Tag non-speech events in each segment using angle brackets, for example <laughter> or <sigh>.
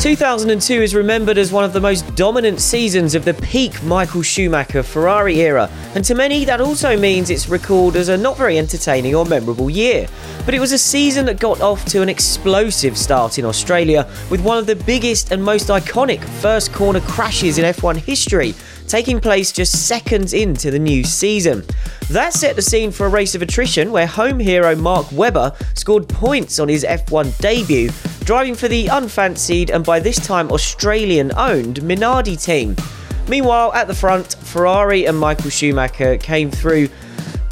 2002 is remembered as one of the most dominant seasons of the peak Michael Schumacher Ferrari era, and to many that also means it's recalled as a not very entertaining or memorable year. But it was a season that got off to an explosive start in Australia with one of the biggest and most iconic first corner crashes in F1 history taking place just seconds into the new season. That set the scene for a race of attrition where home hero Mark Webber scored points on his F1 debut, driving for the unfancied and by this time Australian owned Minardi team. Meanwhile, at the front, Ferrari and Michael Schumacher came through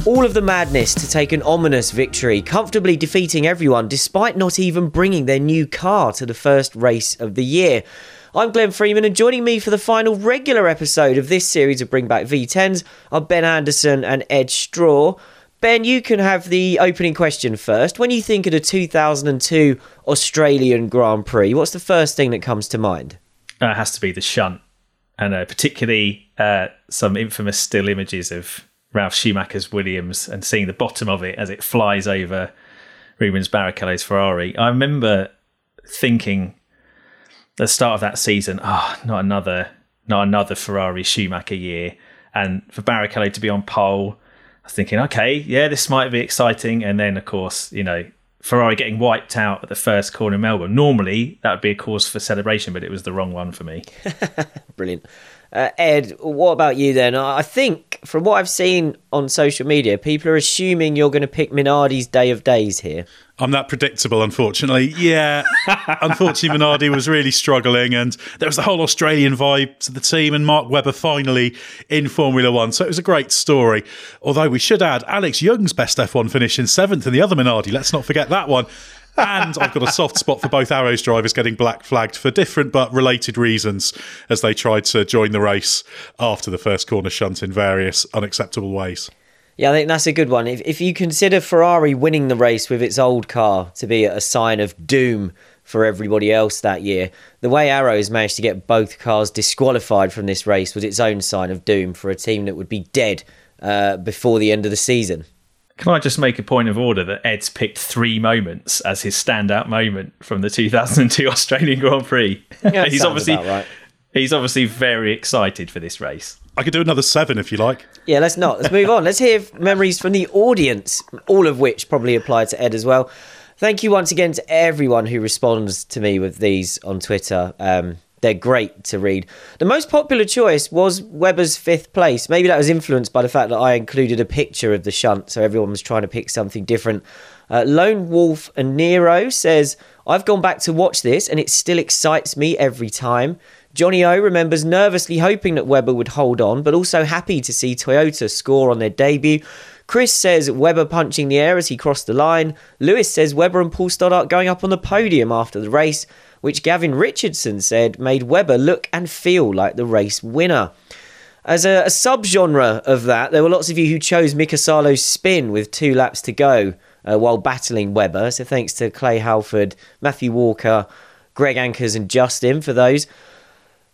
all of the madness to take an ominous victory, comfortably defeating everyone despite not even bringing their new car to the first race of the year. I'm Glenn Freeman, and joining me for the final regular episode of this series of Bring Back V10s are Ben Anderson and Ed Straw. Ben, you can have the opening question first. When you think of the 2002 Australian Grand Prix, what's the first thing that comes to mind? Uh, it has to be the shunt, and uh, particularly uh, some infamous still images of Ralf Schumacher's Williams and seeing the bottom of it as it flies over Rubens Barrichello's Ferrari. I remember thinking the start of that season, oh, not another, not another Ferrari Schumacher year, and for Barrichello to be on pole, I was thinking, okay, yeah, this might be exciting, and then of course, you know, Ferrari getting wiped out at the first corner in Melbourne. Normally, that would be a cause for celebration, but it was the wrong one for me. <laughs> Brilliant. Uh, Ed, what about you then? I think from what I've seen on social media, people are assuming you're going to pick Minardi's Day of Days here. I'm that predictable, unfortunately. Yeah, <laughs> unfortunately, Minardi was really struggling, and there was the whole Australian vibe to the team, and Mark Webber finally in Formula One. So it was a great story. Although we should add Alex Yoong's best F1 finish in seventh, and the other Minardi. Let's not forget that one. And I've got a soft spot for both Arrows drivers getting black flagged for different but related reasons as they tried to join the race after the first corner shunt in various unacceptable ways. Yeah, I think that's a good one. If, if you consider Ferrari winning the race with its old car to be a sign of doom for everybody else that year, the way Arrows managed to get both cars disqualified from this race was its own sign of doom for a team that would be dead uh, before the end of the season. Can I just make a point of order that Ed's picked three moments as his standout moment from the 2002 <laughs> Australian Grand Prix? Yeah, <laughs> he's obviously right. he's obviously very excited for this race. I could do another seven if you like. Yeah, let's not. Let's move on. Let's hear <laughs> memories from the audience, all of which probably apply to Ed as well. Thank you once again to everyone who responds to me with these on Twitter. Um, they're great to read. The most popular choice was Webber's fifth place. Maybe that was influenced by the fact that I included a picture of the shunt, so everyone was trying to pick something different. Uh, Lone Wolf and Nero says, I've gone back to watch this and it still excites me every time. Johnny O remembers nervously hoping that Weber would hold on, but also happy to see Toyota score on their debut. Chris says Webber punching the air as he crossed the line. Lewis says Webber and Paul Stoddart going up on the podium after the race, which Gavin Richardson said made Webber look and feel like the race winner. As a, a subgenre of that, there were lots of you who chose Mika Salo's spin with two laps to go uh, while battling Webber. So thanks to Clay Halford, Matthew Walker, Greg Ankers, and Justin for those.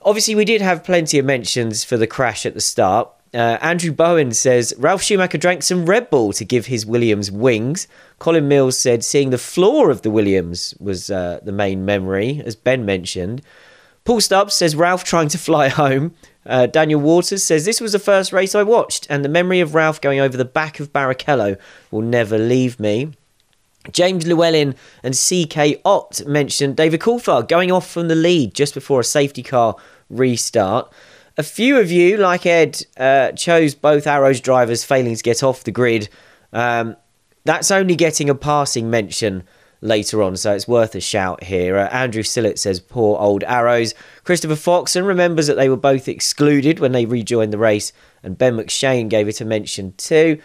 Obviously, we did have plenty of mentions for the crash at the start. Uh, Andrew Bowen says Ralf Schumacher drank some Red Bull to give his Williams wings. Colin Mills said seeing the floor of the Williams was uh, the main memory, as Ben mentioned. Paul Stubbs says Ralf trying to fly <laughs> home. Uh, Daniel Waters says this was the first race I watched, and the memory of Ralf going over the back of Barrichello will never leave me. James Llewellyn and CK Ott mentioned David Coulthard going off from the lead just before a safety car restart. A few of you, like Ed, uh, chose both Arrows drivers failing to get off the grid. Um, that's only getting a passing mention later on, so it's worth a shout here. Uh, Andrew Sillett says, Poor old Arrows. Christopher Foxon remembers that they were both excluded when they rejoined the race, and Ben McShane gave it a mention too.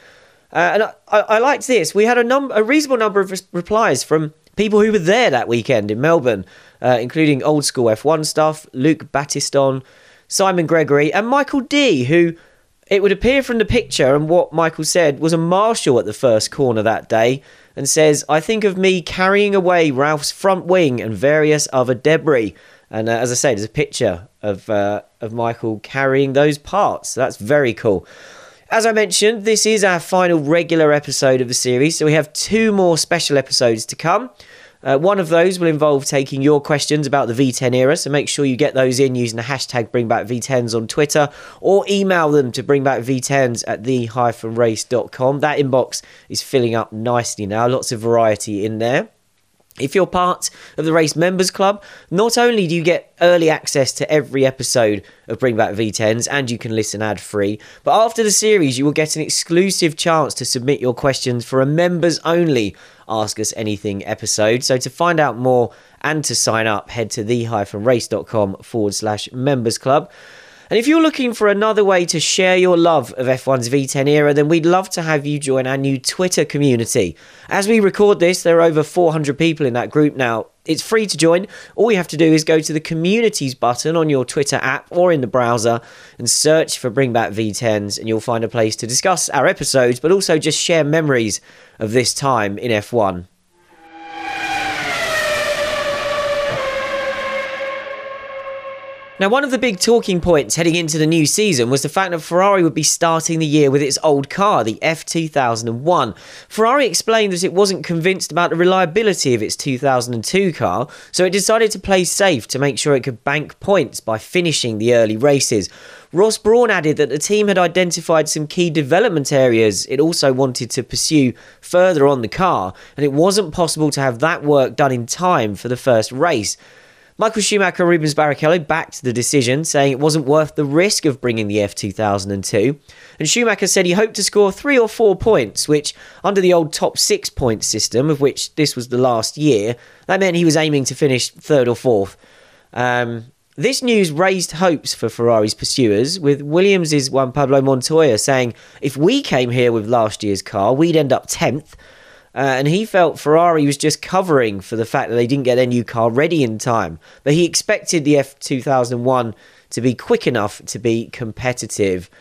Uh, and I, I, liked this. We had a, num- a reasonable number of replies from people who were there that weekend in Melbourne, uh, including old school F1 stuff, Luke Battiston, Simon Gregory, and Michael D, who it would appear from the picture and what Michael said was a marshal at the first corner that day and says, I think of me carrying away Ralf's front wing and various other debris. And uh, as I say, there's a picture of, uh, of Michael carrying those parts. So that's very cool. As I mentioned, this is our final regular episode of the series, so we have two more special episodes to come. Uh, one of those will involve taking your questions about the V10 era, so make sure you get those in using the hashtag BringBackV10s on Twitter or email them to BringBackV10s at the-race.com. That inbox is filling up nicely now, lots of variety in there. If you're part of the Race Members Club, not only do you get early access to every episode of Bring Back V10s and you can listen ad free, but after the series, you will get an exclusive chance to submit your questions for a members only Ask Us Anything episode. So to find out more and to sign up, head to the-race.com forward slash members club. And if you're looking for another way to share your love of F1's V10 era, then we'd love to have you join our new Twitter community. As we record this, there are over 400 people in that group now. It's free to join. All you have to do is go to the communities button on your Twitter app or in the browser and search for Bring Back V10s, and you'll find a place to discuss our episodes, but also just share memories of this time in F1. Now, one of the big talking points heading into the new season was the fact that Ferrari would be starting the year with its old car, the F2001. Ferrari explained that it wasn't convinced about the reliability of its 2002 car, so it decided to play safe to make sure it could bank points by finishing the early races. Ross Brawn added that the team had identified some key development areas it also wanted to pursue further on the car, and it wasn't possible to have that work done in time for the first race. Michael Schumacher and Rubens Barrichello backed the decision, saying it wasn't worth the risk of bringing the F2002. And Schumacher said he hoped to score three or four points, which, under the old top six point system, of which this was the last year, that meant he was aiming to finish third or fourth. Um, this news raised hopes for Ferrari's pursuers, with Williams' Juan Pablo Montoya saying, if we came here with last year's car, we'd end up 10th. Uh, and he felt Ferrari was just covering for the fact that they didn't get their new car ready in time. But he expected the F2001 to be quick enough to be competitive.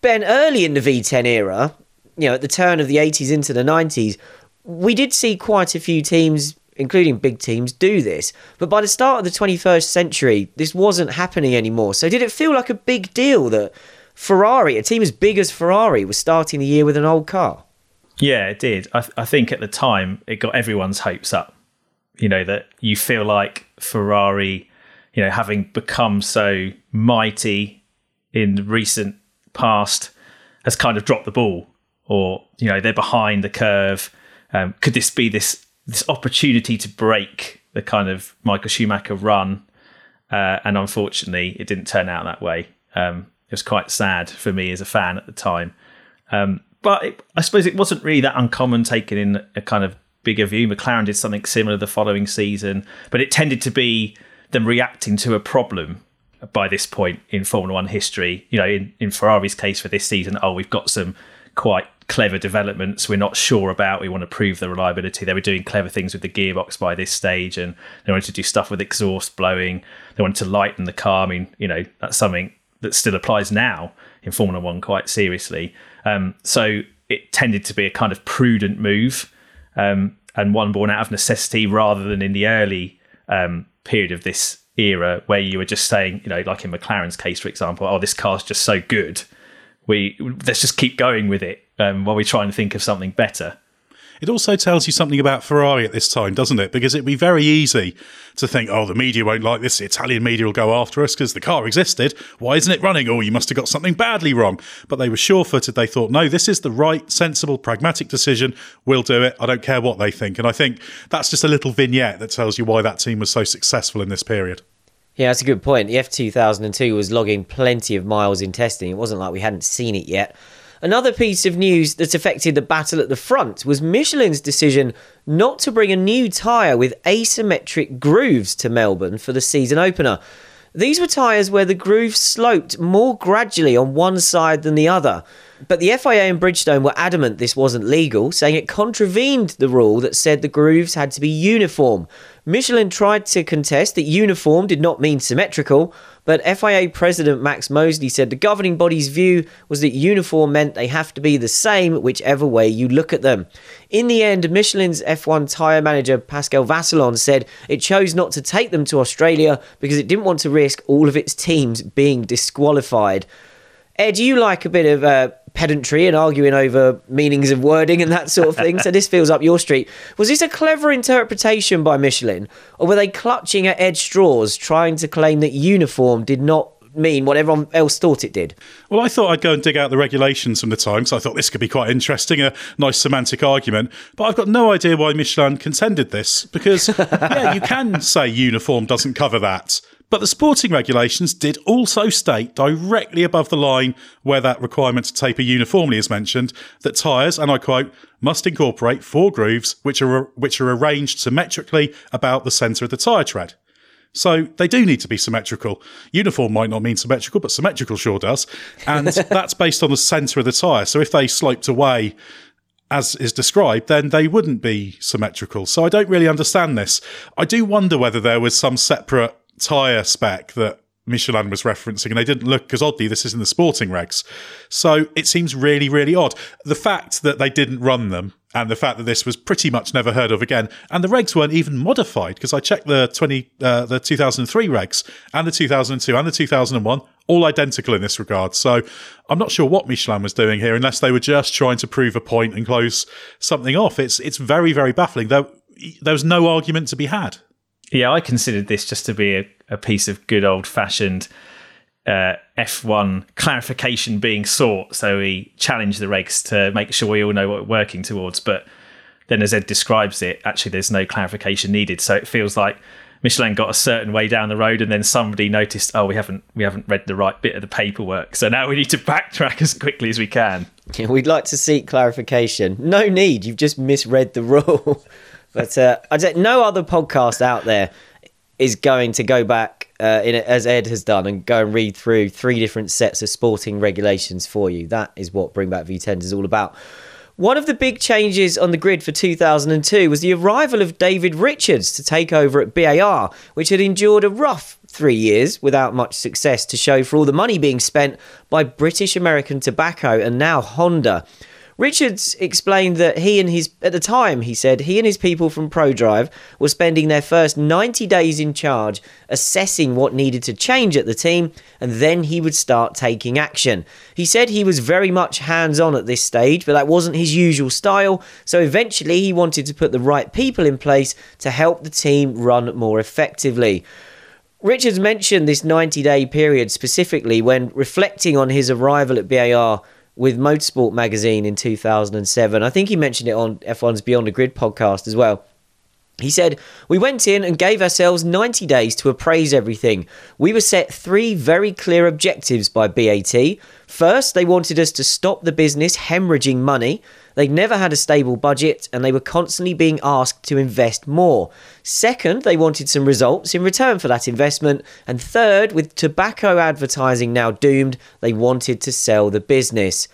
Ben, early in the V10 era, you know, at the turn of the 80s into the 90s, we did see quite a few teams, including big teams, do this. But by the start of the 21st century, this wasn't happening anymore. So did it feel like a big deal that Ferrari, a team as big as Ferrari, was starting the year with an old car? Yeah, it did. I, th- I think at the time it got everyone's hopes up. You know, that you feel like Ferrari, you know, having become so mighty in recent past, has kind of dropped the ball, or you know, they're behind the curve. Um, could this be this this opportunity to break the kind of Michael Schumacher run? Uh, and unfortunately, it didn't turn out that way. Um, it was quite sad for me as a fan at the time. Um, but I suppose it wasn't really that uncommon taken in a kind of bigger view. McLaren did something similar the following season, but it tended to be them reacting to a problem by this point in Formula One history. You know, in, in Ferrari's case for this season, oh, we've got some quite clever developments we're not sure about. We want to prove the reliability. They were doing clever things with the gearbox by this stage, and they wanted to do stuff with exhaust blowing. They wanted to lighten the car. I mean, you know, that's something that still applies now in Formula One quite seriously. Um, so it tended to be a kind of prudent move um, and one born out of necessity rather than in the early um, period of this era where you were just saying, you know, like in McLaren's case, for example, oh, this car's just so good. we let's just keep going with it um, while we try and think of something better. It also tells you something about Ferrari at this time, doesn't it? Because it'd be very easy to think, oh, the media won't like this. The Italian media will go after us because the car existed. Why isn't it running? Oh, you must have got something badly wrong. But they were sure footed. They thought, no, this is the right, sensible, pragmatic decision. We'll do it. I don't care what they think. And I think that's just a little vignette that tells you why that team was so successful in this period. Yeah, that's a good point. The F2002 was logging plenty of miles in testing. It wasn't like we hadn't seen it yet. Another piece of news that affected the battle at the front was Michelin's decision not to bring a new tyre with asymmetric grooves to Melbourne for the season opener. These were tyres where the grooves sloped more gradually on one side than the other. But the FIA and Bridgestone were adamant this wasn't legal, saying it contravened the rule that said the grooves had to be uniform. Michelin tried to contest that uniform did not mean symmetrical, but FIA President Max Mosley said the governing body's view was that uniform meant they have to be the same whichever way you look at them. In the end, Michelin's F1 tyre manager Pascal Vasselon said it chose not to take them to Australia because it didn't want to risk all of its teams being disqualified. Ed, you like a bit of uh, pedantry and arguing over meanings of wording and that sort of thing. so this feels up your street. Was this a clever interpretation by Michelin, or were they clutching at edge straws, trying to claim that uniform did not mean what everyone else thought it did? Well, I thought I'd go and dig out the regulations from the time because I thought this could be quite interesting, a nice semantic argument. But I've got no idea why Michelin contended this because, <laughs> yeah, you can say uniform doesn't cover that. But the sporting regulations did also state directly above the line where that requirement to taper uniformly is mentioned that tyres, and I quote, must incorporate four grooves which are which are arranged symmetrically about the centre of the tyre tread. So they do need to be symmetrical. Uniform might not mean symmetrical, but symmetrical sure does. And <laughs> that's based on the centre of the tyre. So if they sloped away as is described, then they wouldn't be symmetrical. So I don't really understand this. I do wonder whether there was some separate tyre spec that Michelin was referencing, and they didn't look because oddly this is in the sporting regs. So it seems really, really odd. The fact that they didn't run them, and the fact that this was pretty much never heard of again, and the regs weren't even modified because I checked the twenty, uh, the two thousand three regs and the two thousand two and the two thousand and one, all identical in this regard. So I'm not sure what Michelin was doing here, unless they were just trying to prove a point and close something off. It's it's very, very baffling. There, there was no argument to be had. Yeah, I considered this just to be a, a piece of good old fashioned uh, F1 clarification being sought. So we challenge the regs to make sure we all know what we're working towards. But then, as Ed describes it, actually, there's no clarification needed. So it feels like Michelin got a certain way down the road, and then somebody noticed, oh, we haven't we haven't read the right bit of the paperwork. So now we need to <laughs> backtrack as quickly as we can. Yeah, we'd like to seek clarification. No need. You've just misread the rule. <laughs> But uh, I say no other podcast out there is going to go back uh, in as Ed has done and go and read through three different sets of sporting regulations for you. That is what Bring Back V10 is all about. One of the big changes on the grid for 2002 was the arrival of David Richards to take over at BAR, which had endured a rough three years without much success to show for all the money being spent by British American Tobacco and now Honda. Richards explained that he and his, at the time, he said, he and his people from ProDrive were spending their first 90 days in charge assessing what needed to change at the team, and then he would start taking action. He said he was very much hands on at this stage, but that wasn't his usual style, so eventually he wanted to put the right people in place to help the team run more effectively. Richards mentioned this 90 day period specifically when reflecting on his arrival at BAR with Motorsport magazine in 2007. I think he mentioned it on F1's Beyond the Grid podcast as well. He said, We went in and gave ourselves 90 days to appraise everything. We were set three very clear objectives by BAT. First, they wanted us to stop the business hemorrhaging money. They'd never had a stable budget and they were constantly being asked to invest more. Second, they wanted some results in return for that investment. And third, with tobacco advertising now doomed, they wanted to sell the business.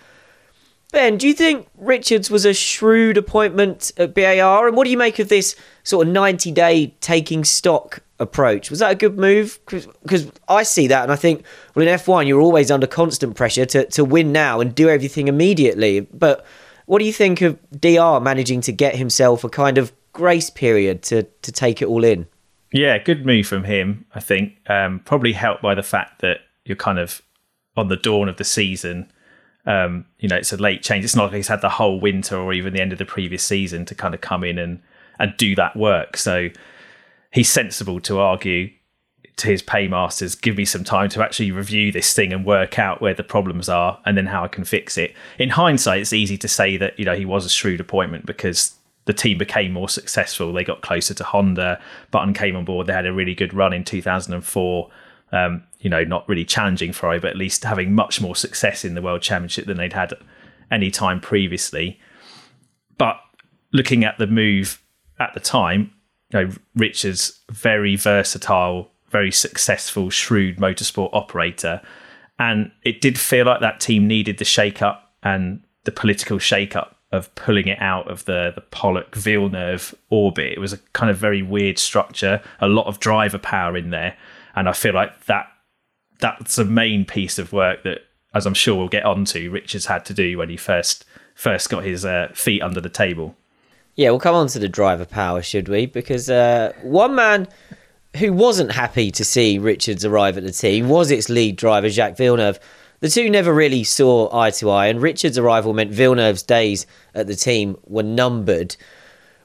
Ben, do you think Richards was a shrewd appointment at BAR? And what do you make of this sort of 90 day taking stock approach? Was that a good move? Because I see that and I think, well, in F1, you're always under constant pressure to, to win now and do everything immediately. But what do you think of DR managing to get himself a kind of grace period to, to take it all in? Yeah, good move from him, I think. Um, probably helped by the fact that you're kind of on the dawn of the season Um, you know, it's a late change. It's not like he's had the whole winter or even the end of the previous season to kind of come in and and do that work. So he's sensible to argue to his paymasters, give me some time to actually review this thing and work out where the problems are and then how I can fix it. In hindsight, it's easy to say that, you know, he was a shrewd appointment because the team became more successful. They got closer to Honda. Button came on board. They had a really good run in 2004. Um, you know, not really challenging Ferrari, but at least having much more success in the World Championship than they'd had any time previously. But looking at the move at the time, you know, Richards very versatile, very successful, shrewd motorsport operator, and it did feel like that team needed the shake up and the political shake up of pulling it out of the the Pollock Villeneuve orbit. It was a kind of very weird structure, a lot of driver power in there, and I feel like that that's a main piece of work that, as I'm sure we'll get onto, Richards had to do when he first first got his uh, feet under the table. Yeah, we'll come on to the driver power, should we? Because uh, one man who wasn't happy to see Richards arrive at the team was its lead driver, Jacques Villeneuve. The two never really saw eye to eye, and Richards' arrival meant Villeneuve's days at the team were numbered.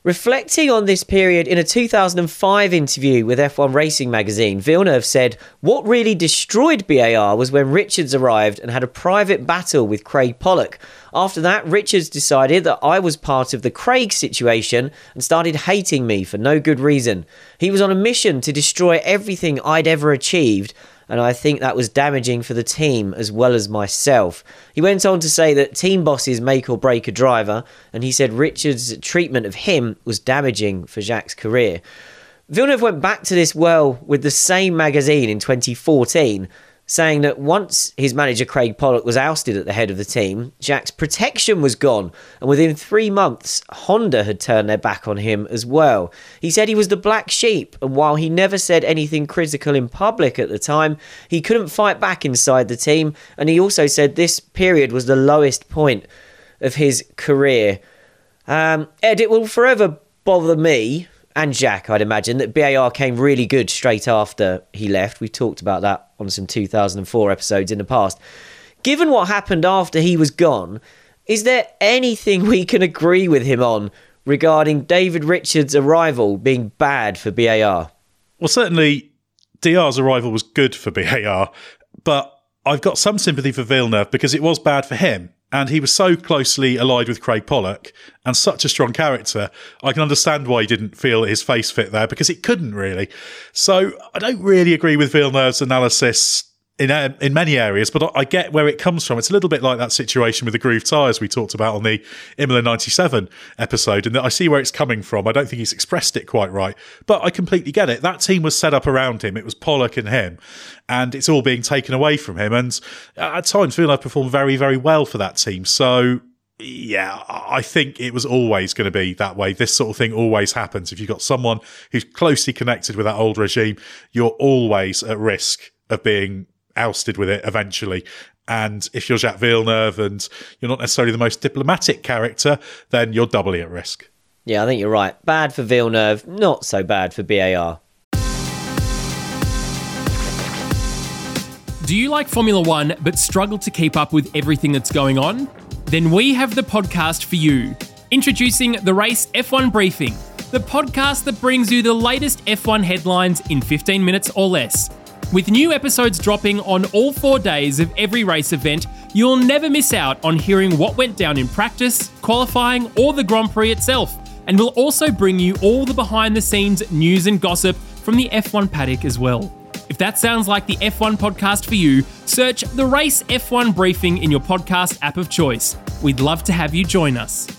Reflecting on this period in a 2005 interview with F1 Racing magazine, Villeneuve said, What really destroyed BAR was when Richards arrived and had a private battle with Craig Pollock. After that, Richards decided that I was part of the Craig situation and started hating me for no good reason. He was on a mission to destroy everything I'd ever achieved and I think that was damaging for the team as well as myself. He went on to say that team bosses make or break a driver, and he said Richards' treatment of him was damaging for Jacques' career. Villeneuve went back to this well with the same magazine in 2014 saying that once his manager Craig Pollock was ousted at the head of the team, Jacques's protection was gone, and within three months, Honda had turned their back on him as well. He said he was the black sheep, and while he never said anything critical in public at the time, he couldn't fight back inside the team, and he also said this period was the lowest point of his career. Um, Ed, it will forever bother me and Jacques, I'd imagine, that BAR came really good straight after he left. We've talked about that on some 2004 episodes in the past. Given what happened after he was gone, is there anything we can agree with him on regarding David Richards' arrival being bad for BAR? Well, certainly DR's arrival was good for BAR, but I've got some sympathy for Villeneuve because it was bad for him and he was so closely allied with Craig Pollock and such a strong character. I can understand why he didn't feel his face fit there because it couldn't really. So I don't really agree with Villeneuve's analysis in uh, in many areas, but I get where it comes from. It's a little bit like that situation with the groove tires we talked about on the Imola '97 episode, and I see where it's coming from. I don't think he's expressed it quite right, but I completely get it. That team was set up around him. It was Pollock and him, and it's all being taken away from him. And at times, Villeneuve performed very, very well for that team. So yeah, I think it was always going to be that way. This sort of thing always happens. If you've got someone who's closely connected with that old regime, you're always at risk of being ousted with it eventually. And if you're Jacques Villeneuve and you're not necessarily the most diplomatic character, then you're doubly at risk. Yeah, I think you're right. Bad for Villeneuve, not so bad for BAR. Do you like Formula One but struggle to keep up with everything that's going on? Then we have the podcast for you. Introducing the Race F1 Briefing, the podcast that brings you the latest F1 headlines in 15 minutes or less. With new episodes dropping on all four days of every race event, you'll never miss out on hearing what went down in practice, qualifying, or the Grand Prix itself. And we'll also bring you all the behind the scenes news and gossip from the F1 paddock as well. If that sounds like the F1 podcast for you, search the Race F1 Briefing in your podcast app of choice. We'd love to have you join us.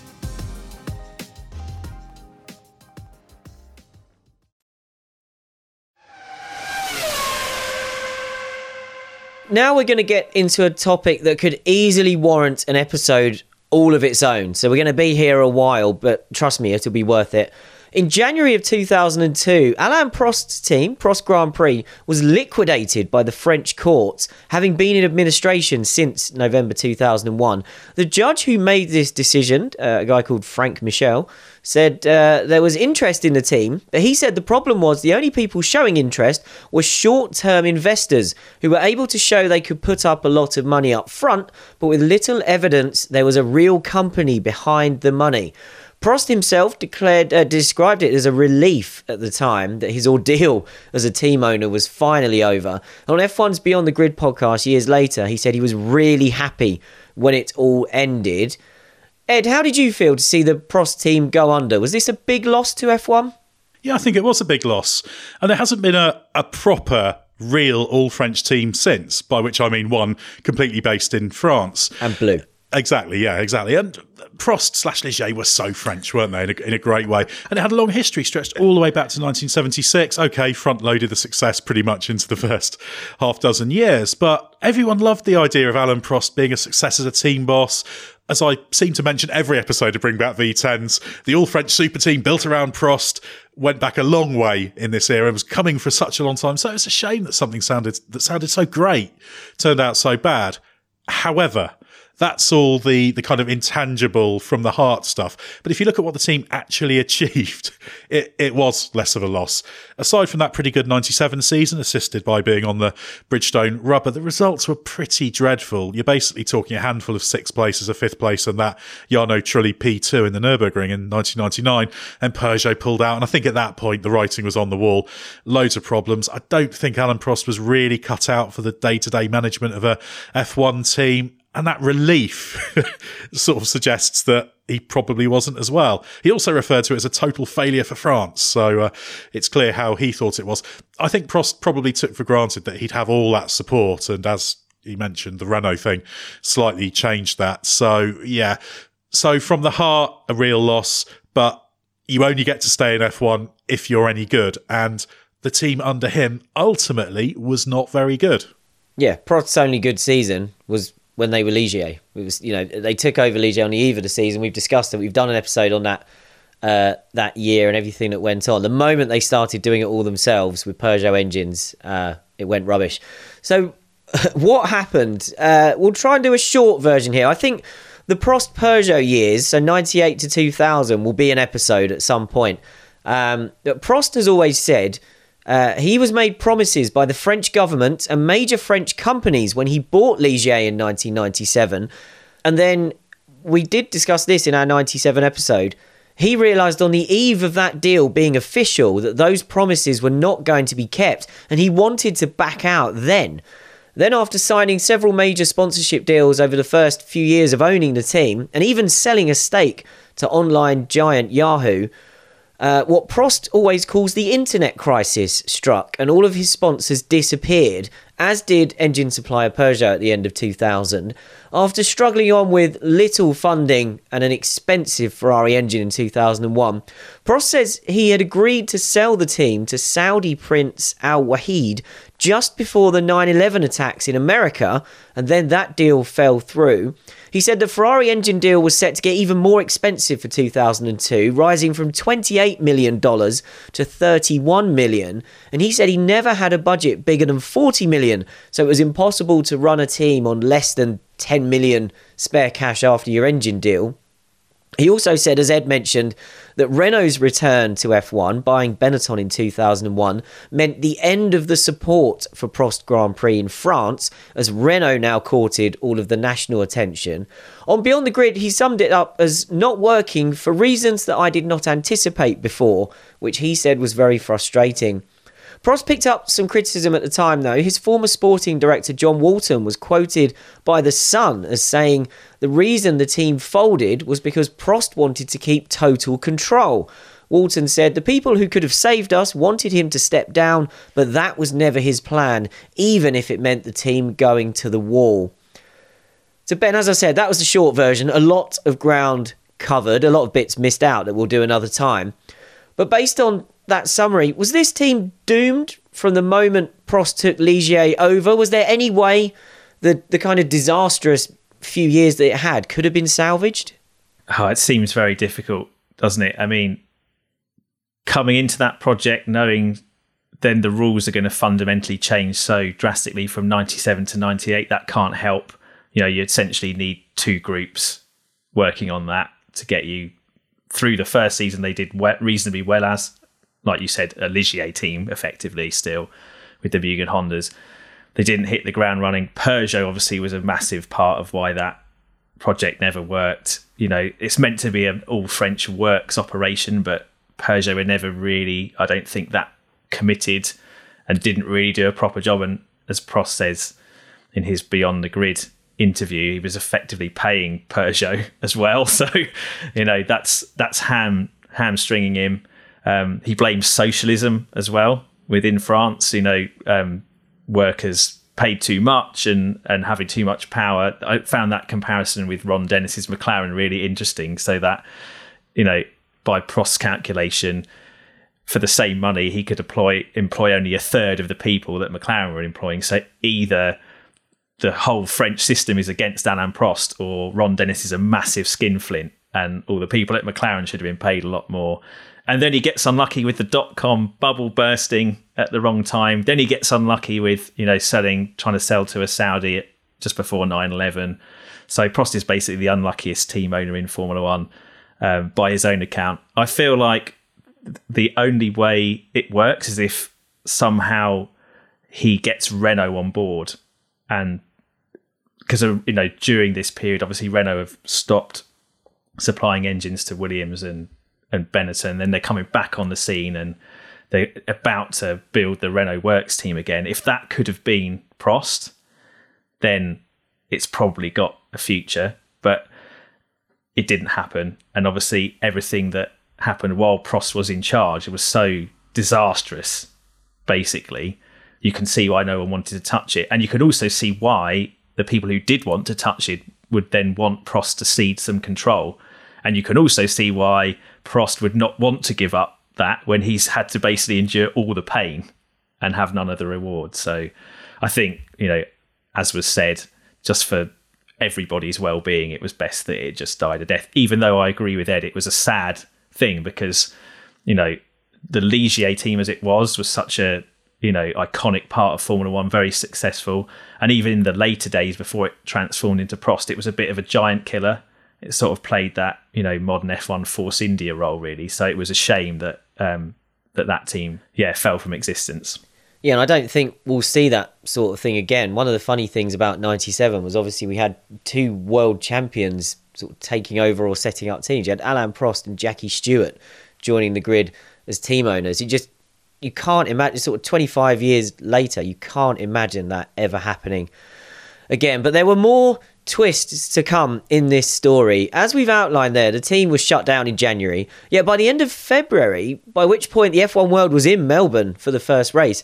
Now we're going to get into a topic that could easily warrant an episode all of its own. So we're going to be here a while, but trust me, it'll be worth it. In January of 2002, Alain Prost's team, Prost Grand Prix, was liquidated by the French courts, having been in administration since November 2001. The judge who made this decision, uh, a guy called Frank Michel, said uh, there was interest in the team, but he said the problem was the only people showing interest were short term investors who were able to show they could put up a lot of money up front, but with little evidence there was a real company behind the money. Prost himself declared, uh, described it as a relief at the time that his ordeal as a team owner was finally over. On F1's Beyond the Grid podcast years later, he said he was really happy when it all ended. Ed, how did you feel to see the Prost team go under? Was this a big loss to F1? Yeah, I think it was a big loss. And there hasn't been a, a proper, real all French team since, by which I mean one completely based in France. And blue. Exactly, yeah, exactly. And Prost slash Ligier were so French, weren't they, in a, in a, great way? And it had a long history, stretched all the way back to 1976. Okay, front loaded the success pretty much into the first half dozen years. But everyone loved the idea of Alain Prost being a success as a team boss. As I seem to mention every episode to bring back V10s, the all French super team built around Prost went back a long way in this era, was coming for such a long time. So it's a shame that something sounded that sounded so great turned out so bad. However, that's all the the kind of intangible from the heart stuff. But if you look at what the team actually <laughs> achieved, it, it was less of a loss. Aside from that pretty good 97 season, assisted by being on the Bridgestone rubber, the results were pretty dreadful. You're basically talking a handful of sixth places, a fifth place, and that Jarno Trulli P2 in the Nürburgring in 1999. And Peugeot pulled out. And I think at that point, the writing was on the wall. Loads of problems. I don't think Alain Prost was really cut out for the day to day management of a F1 team and that relief <laughs> sort of suggests that he probably wasn't as well. He also referred to it as a total failure for France. So uh, it's clear how he thought it was. I think Prost probably took for granted that he'd have all that support. And as he mentioned, the Renault thing slightly changed that. So, yeah. So from the heart, a real loss, but you only get to stay in F1 if you're any good. And the team under him ultimately was not very good. Yeah, Prost's only good season was when they were Ligier. It was, you know, they took over Ligier on the eve of the season. We've discussed it. We've done an episode on that uh, that year and everything that went on. The moment they started doing it all themselves with Peugeot engines, uh, it went rubbish. So, <laughs> what happened? Uh, we'll try and do a short version here. I think the Prost Peugeot years, so 98 to 2000, will be an episode at some point. Um, Prost has always said uh, he was made promises by the French government and major French companies when he bought Ligier in 1997. And then we did discuss this in our 97 episode. He realised on the eve of that deal being official that those promises were not going to be kept, and he wanted to back out then. Then, after signing several major sponsorship deals over the first few years of owning the team, and even selling a stake to online giant Yahoo, uh, what Prost always calls the internet crisis struck, and all of his sponsors disappeared, as did engine supplier Peugeot at the end of 2000. After struggling on with little funding and an expensive Ferrari engine in 2001, Prost says he had agreed to sell the team to Saudi Prince Al Wahid just before the 9 11 attacks in America, and then that deal fell through. He said the Ferrari engine deal was set to get even more expensive for 2002, rising from $28 million to 31 million. And he said he never had a budget bigger than 40 million, so it was impossible to run a team on less than 10 million spare cash after your engine deal. He also said, as Ed mentioned, that Renault's return to F1, buying Benetton in 2001, meant the end of the support for Prost Grand Prix in France, as Renault now courted all of the national attention. On Beyond the Grid, he summed it up as not working for reasons that I did not anticipate before, which he said was very frustrating. Prost picked up some criticism at the time, though. His former sporting director, John Walton, was quoted by The Sun as saying the reason the team folded was because Prost wanted to keep total control. Walton said the people who could have saved us wanted him to step down, but that was never his plan, even if it meant the team going to the wall. So, Ben, as I said, that was the short version. A lot of ground covered, a lot of bits missed out that we'll do another time. But based on that summary, was this team doomed from the moment Prost took Ligier over? Was there any way the the kind of disastrous few years that it had could have been salvaged? Oh, it seems very difficult, doesn't it? I mean, coming into that project knowing then the rules are going to fundamentally change so drastically from 97 to 98 that can't help you know you essentially need two groups working on that to get you through the first season they did reasonably well as like you said a ligier team effectively still with the Mugen Hondas they didn't hit the ground running Peugeot obviously was a massive part of why that project never worked you know it's meant to be an all French works operation but Peugeot were never really I don't think that committed and didn't really do a proper job. And as Prost says in his Beyond the Grid interview, he was effectively paying Peugeot <laughs> as well. <laughs> So, you know, that's that's ham hamstringing him. Um, he blames socialism as well within France. You know, um, workers paid too much and and having too much power. I found that comparison with Ron Dennis's McLaren really interesting. So that you know, by Prost's calculation, for the same money, he could employ employ only a third of the people that McLaren were employing. So either the whole French system is against Alain Prost, or Ron Dennis is a massive skinflint, and all the people at McLaren should have been paid a lot more. And then he gets unlucky with the dot com bubble bursting at the wrong time. Then he gets unlucky with you know selling, trying to sell to a Saudi just before 9-11. So Prost is basically the unluckiest team owner in Formula One um, by his own account. I feel like the only way it works is if somehow he gets Renault on board, and because you know during this period, obviously Renault have stopped supplying engines to Williams and and Benetton, then they're coming back on the scene and they're about to build the Renault Works team again. If that could have been Prost, then it's probably got a future, but it didn't happen. And obviously, everything that happened while Prost was in charge. It was so disastrous, basically. You can see why no one wanted to touch it. And you can also see why the people who did want to touch it would then want Prost to cede some control. And you can also see why Prost would not want to give up that when he's had to basically endure all the pain and have none of the reward. So I think, you know, as was said, just for everybody's well being, it was best that it just died a death. Even though I agree with Ed, it was a sad thing because you know the Ligier team as it was was such a you know iconic part of Formula One, very successful, and even in the later days before it transformed into Prost, it was a bit of a giant killer. It sort of played that you know modern F1 Force India role really. So it was a shame that um, that that team yeah fell from existence. Yeah, and I don't think we'll see that sort of thing again. One of the funny things about 97 was obviously we had two world champions sort of taking over or setting up teams. You had Alain Prost and Jackie Stewart joining the grid as team owners. You just you can't imagine sort of 25 years later, you can't imagine that ever happening again. But there were more twists to come in this story. As we've outlined there, the team was shut down in January. Yet by the end of February, by which point the F1 World was in Melbourne for the first race,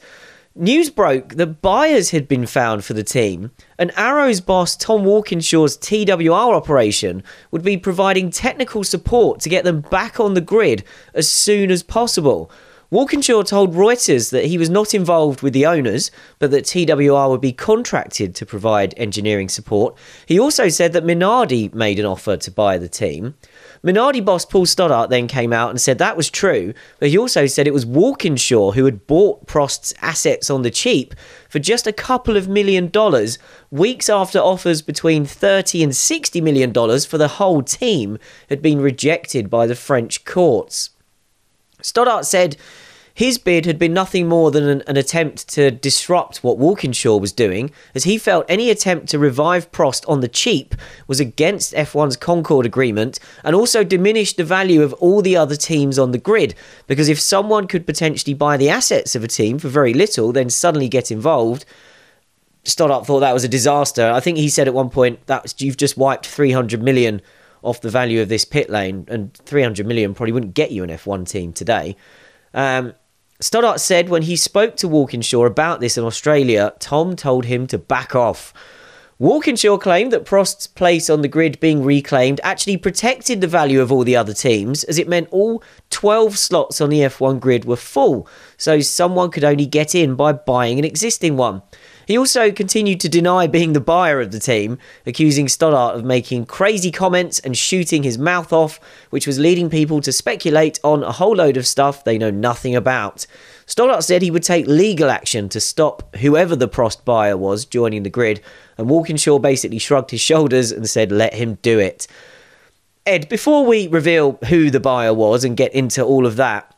News broke that buyers had been found for the team, and Arrow's boss Tom Walkinshaw's TWR operation would be providing technical support to get them back on the grid as soon as possible. Walkinshaw told Reuters that he was not involved with the owners, but that TWR would be contracted to provide engineering support. He also said that Minardi made an offer to buy the team. Minardi boss Paul Stoddart then came out and said that was true, but he also said it was Walkinshaw who had bought Prost's assets on the cheap for just a couple of million dollars, weeks after offers between 30 and 60 million dollars for the whole team had been rejected by the French courts. Stoddart said his bid had been nothing more than an, an, attempt to disrupt what Walkinshaw was doing, as he felt any attempt to revive Prost on the cheap was against F1's Concorde agreement and also diminished the value of all the other teams on the grid. Because if someone could potentially buy the assets of a team for very little, then suddenly get involved, Stoddart thought that was a disaster. I think he said at one point that you've just wiped 300 million off the value of this pit lane, and 300 million probably wouldn't get you an F1 team today. Um, Stoddart said when he spoke to Walkinshaw about this in Australia, Tom told him to back off. Walkinshaw claimed that Prost's place on the grid being reclaimed actually protected the value of all the other teams, as it meant all 12 slots on the F1 grid were full, so someone could only get in by buying an existing one. He also continued to deny being the buyer of the team, accusing Stoddart of making crazy comments and shooting his mouth off, which was leading people to speculate on a whole load of stuff they know nothing about. Stoddart said he would take legal action to stop whoever the Prost buyer was joining the grid, and Walkinshaw basically shrugged his shoulders and said, let him do it. Ed, before we reveal who the buyer was and get into all of that,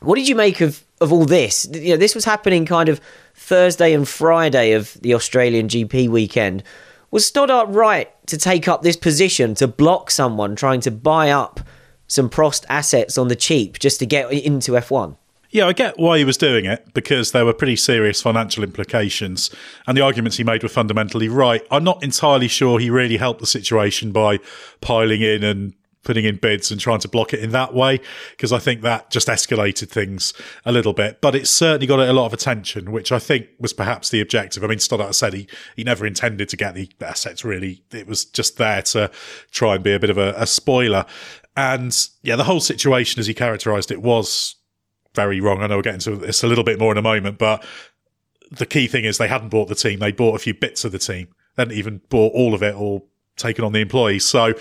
what did you make of, of all this? You know, this was happening kind of Thursday and Friday of the Australian GP weekend. Was Stoddart right to take up this position to block someone trying to buy up some Prost assets on the cheap just to get into F1? Yeah, I get why he was doing it because there were pretty serious financial implications, and the arguments he made were fundamentally right. I'm not entirely sure he really helped the situation by piling in and putting in bids and trying to block it in that way because I think that just escalated things a little bit. But it certainly got a lot of attention, which I think was perhaps the objective. I mean, Stoddart said he, he never intended to get the assets really. It was just there to try and be a bit of a, a spoiler. And yeah, the whole situation as he characterized it was very wrong. I know we'll get into this a little bit more in a moment, but the key thing is they hadn't bought the team. They bought a few bits of the team. They hadn't even bought all of it or taken on the employees. So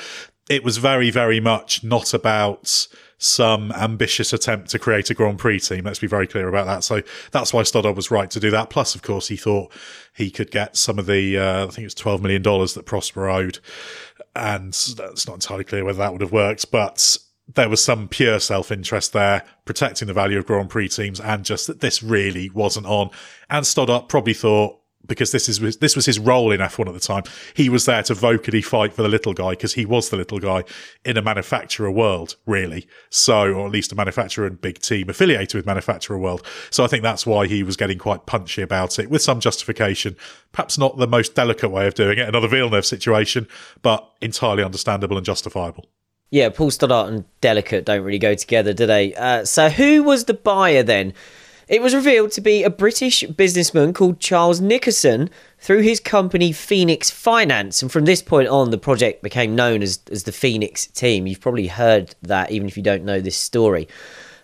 it was very, very much not about some ambitious attempt to create a Grand Prix team. Let's be very clear about that. So that's why Stoddart was right to do that. Plus, of course, he thought he could get some of the, uh, I think it was $12 million that Prosper owed. And that's not entirely clear whether that would have worked, but there was some pure self interest there, protecting the value of Grand Prix teams and just that this really wasn't on. And Stoddart probably thought, because this is this was his role in F1 at the time. He was there to vocally fight for the little guy because he was the little guy in a manufacturer world, really. So, or at least a manufacturer and big team affiliated with manufacturer world. So, I think that's why he was getting quite punchy about it, with some justification. Perhaps not the most delicate way of doing it, another Villeneuve situation, but entirely understandable and justifiable. Yeah, Paul Stoddart and delicate don't really go together, do they? Uh, so, who was the buyer then? It was revealed to be a British businessman called Charles Nickerson through his company Phoenix Finance. And from this point on, the project became known as, as the Phoenix team. You've probably heard that, even if you don't know this story.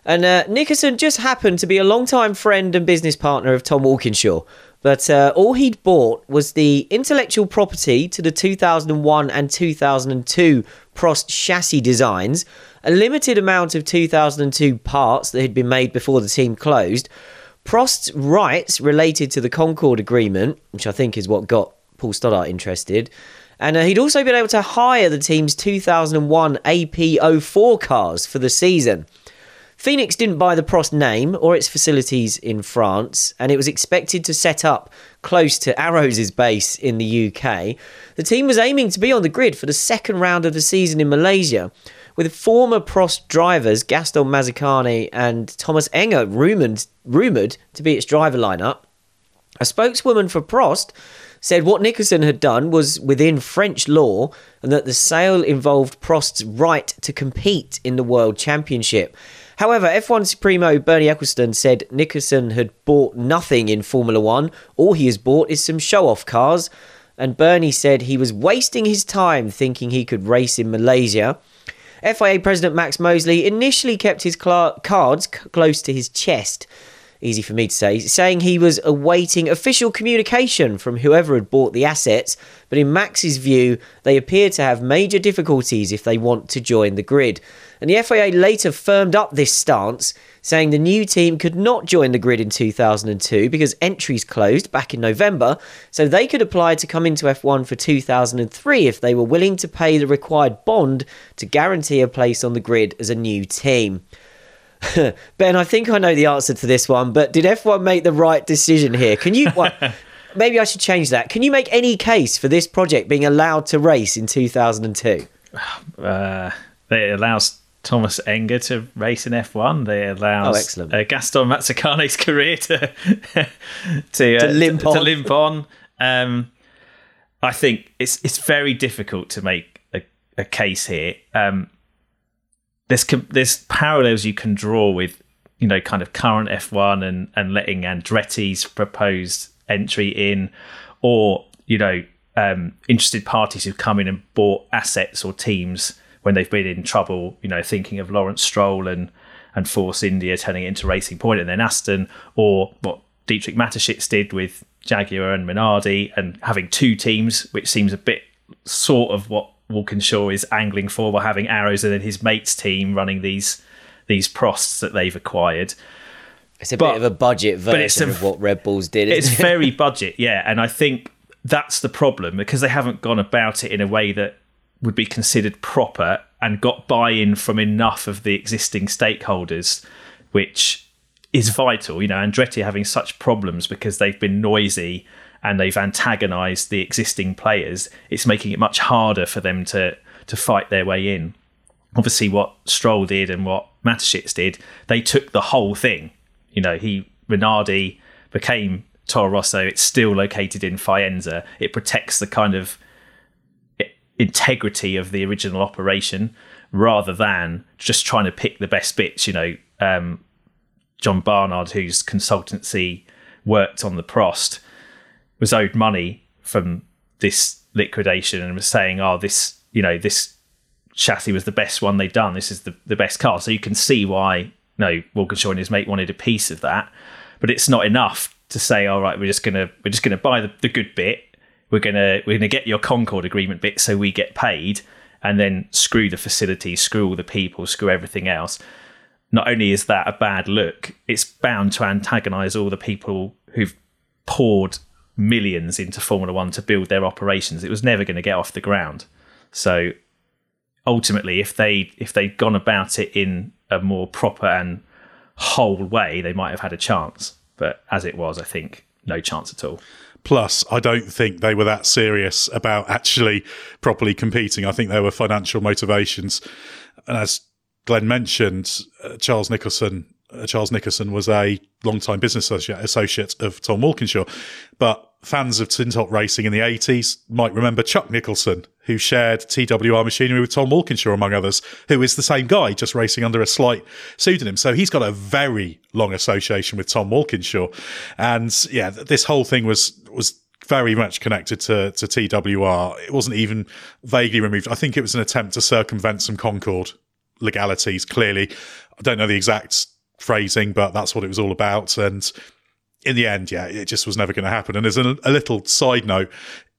And uh, Nickerson just happened to be a long-time friend and business partner of Tom Walkinshaw. But uh, all he'd bought was the intellectual property to the 2001 and 2002 Prost chassis designs, a limited amount of 2002 parts that had been made before the team closed, Prost's rights related to the Concorde Agreement, which I think is what got Paul Stoddart interested, and uh, he'd also been able to hire the team's 2001 AP04 cars for the season. Phoenix didn't buy the Prost name or its facilities in France, and it was expected to set up close to Arrows' base in the UK. The team was aiming to be on the grid for the second round of the season in Malaysia, with former Prost drivers Gaston Mazzacane and Thomas Enge rumoured, rumoured to be its driver lineup. A spokeswoman for Prost said what Nickerson had done was within French law and that the sale involved Prost's right to compete in the World Championship. However, F1 Supremo Bernie Ecclestone said Nickerson had bought nothing in Formula One. All he has bought is some show off cars. And Bernie said he was wasting his time thinking he could race in Malaysia. FIA President Max Mosley initially kept his cl- cards c- close to his chest easy for me to say, saying he was awaiting official communication from whoever had bought the assets, but in Max's view, they appear to have major difficulties if they want to join the grid. And the FIA later firmed up this stance, saying the new team could not join the grid in 2002 because entries closed back in November, so they could apply to come into F1 for 2003 if they were willing to pay the required bond to guarantee a place on the grid as a new team. <laughs> ben, I think I know the answer to this one, but did F1 make the right decision here? Can you. <laughs> Maybe I should change that. Can you make any case for this project being allowed to race in 2002? Uh, it allows Thomas Enge to race in F1. They allows oh, excellent. Uh, Gaston Mazzacane's <laughs> career to <laughs> to, uh, to, limp to, on. To limp on. Um, I think it's it's very difficult to make a, a case here. Um, there's there's parallels you can draw with you know kind of current F1 and and letting Andretti's proposed entry in, or you know um, interested parties who've come in and bought assets or teams when they've been in trouble. You know, thinking of Lawrence Stroll and and Force India turning it into Racing Point and then Aston, or what Dietrich Mateschitz did with Jaguar and Minardi, and having two teams, which seems a bit sort of what Walkinshaw is angling for by having arrows and then his mate's team running these these prosts that they've acquired. It's a But- bit of a budget version a- of what Red Bulls did. It's it? very <laughs> budget, yeah, and I think that's the problem because they haven't gone about it in a way that would be considered proper and got buy-in from enough of the existing stakeholders, which is vital. You know, Andretti having such problems because they've been noisy and they've antagonised the existing players. It's making it much harder for them to to fight their way in. Obviously, what Stroll did and what Mateschitz did, they took the whole thing. You know, he Minardi became Toro Rosso. It's still located in Faenza. It protects the kind of integrity of the original operation rather than just trying to pick the best bits. You know, um, John Barnard, whose consultancy worked on the Prost, was owed money from this liquidation and was saying, "Oh, this, you know, this chassis was the best one they'd done. This is the, the best car." So you can see why, you know, Walkinshaw and his mate wanted a piece of that, but it's not enough to say, "All right, we're just gonna we're just gonna buy the, the good bit. We're gonna we're gonna get your Concorde agreement bit, so we get paid." And then screw the facility, screw all the people, screw everything else not only is that a bad look, it's bound to antagonise all the people who've poured millions into Formula One to build their operations. It was never going to get off the ground. So ultimately, if they if they'd gone about it in a more proper and whole way, they might have had a chance. But as it was, I think no chance at all. Plus, I don't think they were that serious about actually properly competing. I think there were financial motivations. And as Glenn mentioned, uh, Charles Nicholson. Uh, Charles Nicholson was a long-time business associate, associate of Tom Walkinshaw, but fans of Tintop racing in the 80s might remember Chuck Nicholson, who shared TWR machinery with Tom Walkinshaw, among others, who is the same guy, just racing under a slight pseudonym. So he's got a very long association with Tom Walkinshaw. And yeah, this whole thing was was very much connected to, to TWR. It wasn't even vaguely removed. I think it was an attempt to circumvent some Concorde legalities, clearly. I don't know the exact phrasing, but that's what it was all about. And in the end, yeah, it just was never going to happen. And as a, a little side note,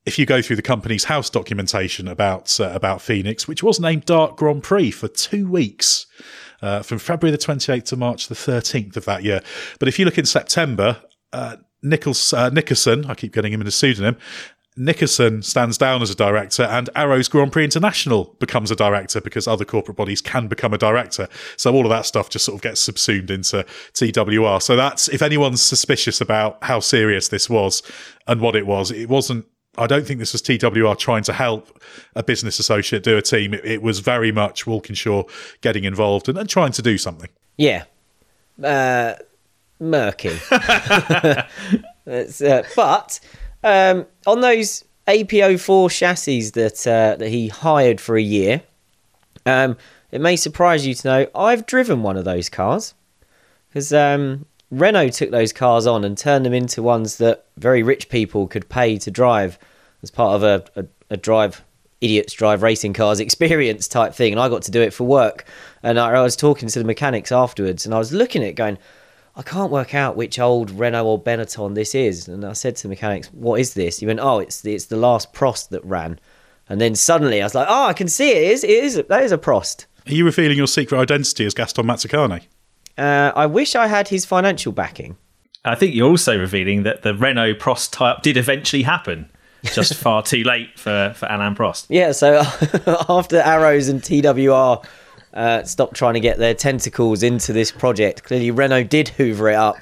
if you go through the Companies House documentation about uh, about Phoenix, which was named Dark Grand Prix for two weeks, uh, from February the 28th to March the 13th of that year. But if you look in September, uh, Nichols, uh, Nickerson, I keep getting him in a pseudonym, Nickerson stands down as a director and Arrows Grand Prix International becomes a director because other corporate bodies can become a director. So all of that stuff just sort of gets subsumed into TWR. So that's, if anyone's suspicious about how serious this was and what it was, it wasn't I don't think this was TWR trying to help a business associate do a team. It, it was very much Walkinshaw getting involved and, and trying to do something. Yeah. Uh, murky. <laughs> <laughs> It's, uh, but um, on those AP04 chassis that uh, that he hired for a year, um, it may surprise you to know I've driven one of those cars. Because um, Renault took those cars on and turned them into ones that very rich people could pay to drive as part of a, a, a drive idiots drive racing cars experience type thing and I got to do it for work. And I, I was talking to the mechanics afterwards and I was looking at it going I can't work out which old Renault or Benetton this is. And I said to the mechanics what is this? He went oh it's the, it's the last Prost that ran. And then suddenly I was like oh I can see it, it is it is that is a Prost. Are you revealing your secret identity as Gaston Mazzacane? uh, I wish I had his financial backing. I think you're also revealing that the Renault Prost tie-up did eventually happen, just <laughs> far too late for, for Alain Prost. Yeah, so <laughs> after Arrows and TWR uh, stopped trying to get their tentacles into this project, clearly Renault did hoover it up.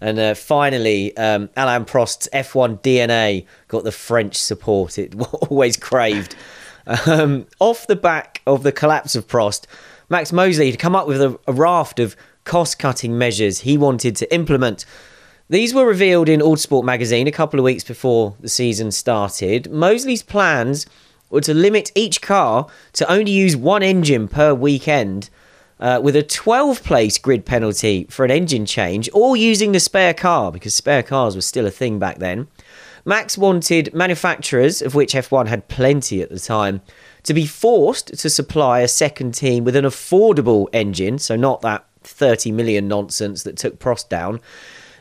And uh, finally, um, Alain Prost's F1 DNA got the French support it <laughs> always craved. Um, off the back of the collapse of Prost, Max Mosley had come up with a, a raft of cost cutting measures he wanted to implement. These were revealed in Autosport magazine a couple of weeks before the season started. Mosley's plans were to limit each car to only use one engine per weekend, uh, with a 12 place grid penalty for an engine change, or using the spare car, because spare cars were still a thing back then. Max wanted manufacturers, of which F1 had plenty at the time, to be forced to supply a second team with an affordable engine, so not that 30 million nonsense that took Prost down.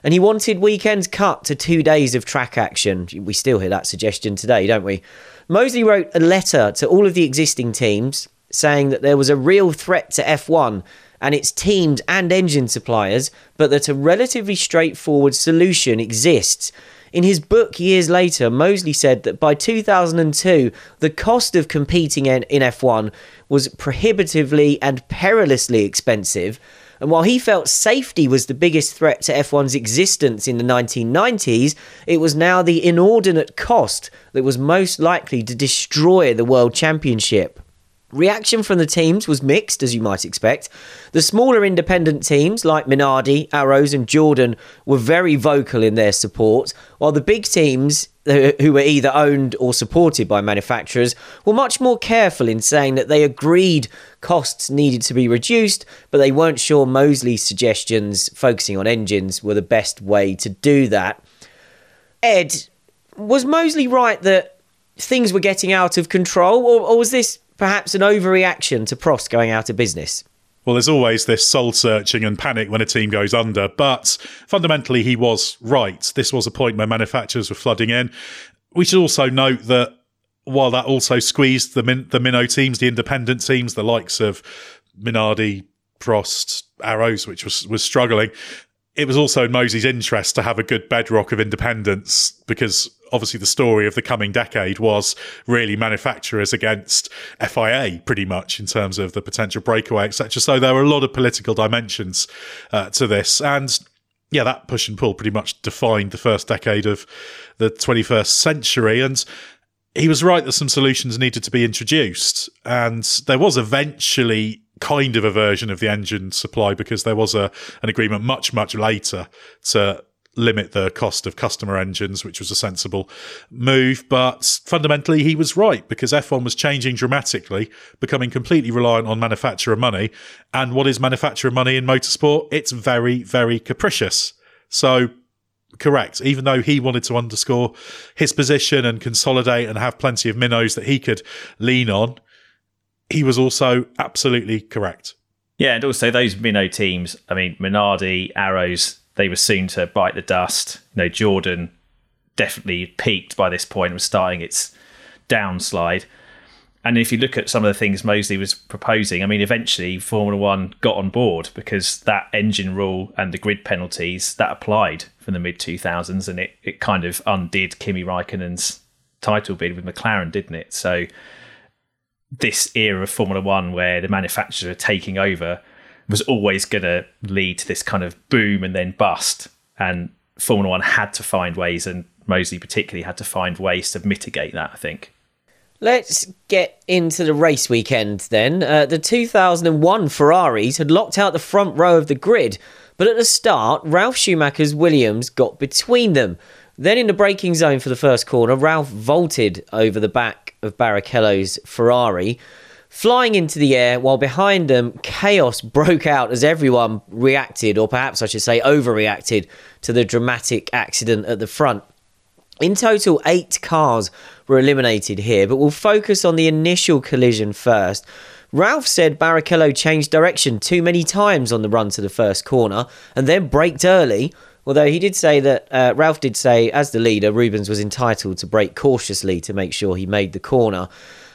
and he wanted weekends cut to two days of track action. We still hear that suggestion today, don't we? Mosley wrote a letter to all of the existing teams saying that there was a real threat to F1 and its teams and engine suppliers, but that a relatively straightforward solution exists. In his book years later, Mosley said that by 2002, the cost of competing in, in F1 was prohibitively and perilously expensive. And while he felt safety was the biggest threat to F1's existence in the 1990s, it was now the inordinate cost that was most likely to destroy the World Championship. Reaction from the teams was mixed, as you might expect. The smaller independent teams like Minardi, Arrows, and Jordan were very vocal in their support, while the big teams, uh, who were either owned or supported by manufacturers, were much more careful in saying that they agreed costs needed to be reduced, but they weren't sure Mosley's suggestions focusing on engines were the best way to do that. Ed, was Mosley right that things were getting out of control, or, or was this perhaps an overreaction to Prost going out of business? Well, there's always this soul searching and panic when a team goes under, but fundamentally, he was right. This was a point where manufacturers were flooding in. We should also note that while that also squeezed the Min- the minnow teams, the independent teams, the likes of Minardi, Prost, Arrows, which was was struggling, it was also in Mosley's interest to have a good bedrock of independence because obviously the story of the coming decade was really manufacturers against FIA pretty much in terms of the potential breakaway, etc. So there were a lot of political dimensions uh, to this. And yeah, that push and pull pretty much defined the first decade of the 21st century. And he was right that some solutions needed to be introduced. And there was eventually kind of a version of the engine supply because there was a an agreement much much later to limit the cost of customer engines, which was a sensible move. But fundamentally, he was right because F1 was changing dramatically, becoming completely reliant on manufacturer money. And what is manufacturer money in motorsport? It's very, very capricious. So, correct. Even though he wanted to underscore his position and consolidate and have plenty of minnows that he could lean on, he was also absolutely correct. Yeah, and also those minnow teams, I mean, Minardi, Arrows, they were soon to bite the dust. You know, Jordan definitely peaked by this point was starting its downslide. And if you look at some of the things Mosley was proposing, I mean, eventually Formula One got on board because that engine rule and the grid penalties that applied from the mid 2000s, and it, it kind of undid Kimi Raikkonen's title bid with McLaren, didn't it? So this era of Formula One where the manufacturers are taking over was always going to lead to this kind of boom and then bust. And Formula One had to find ways, and Mosley particularly had to find ways to mitigate that, I think. Let's get into the race weekend then. Uh, the 2001 Ferraris had locked out the front row of the grid, but at the start, Ralf Schumacher's Williams got between them. Then, in the braking zone for the first corner, Ralf vaulted over the back of Barrichello's Ferrari flying into the air while behind them chaos broke out as everyone reacted or perhaps I should say overreacted to the dramatic accident at the front. In total 8 cars were eliminated here but we'll focus on the initial collision first. Ralf said Barrichello changed direction too many times on the run to the first corner and then braked early. Although he did say that uh, Ralf did say, as the leader, Rubens was entitled to brake cautiously to make sure he made the corner.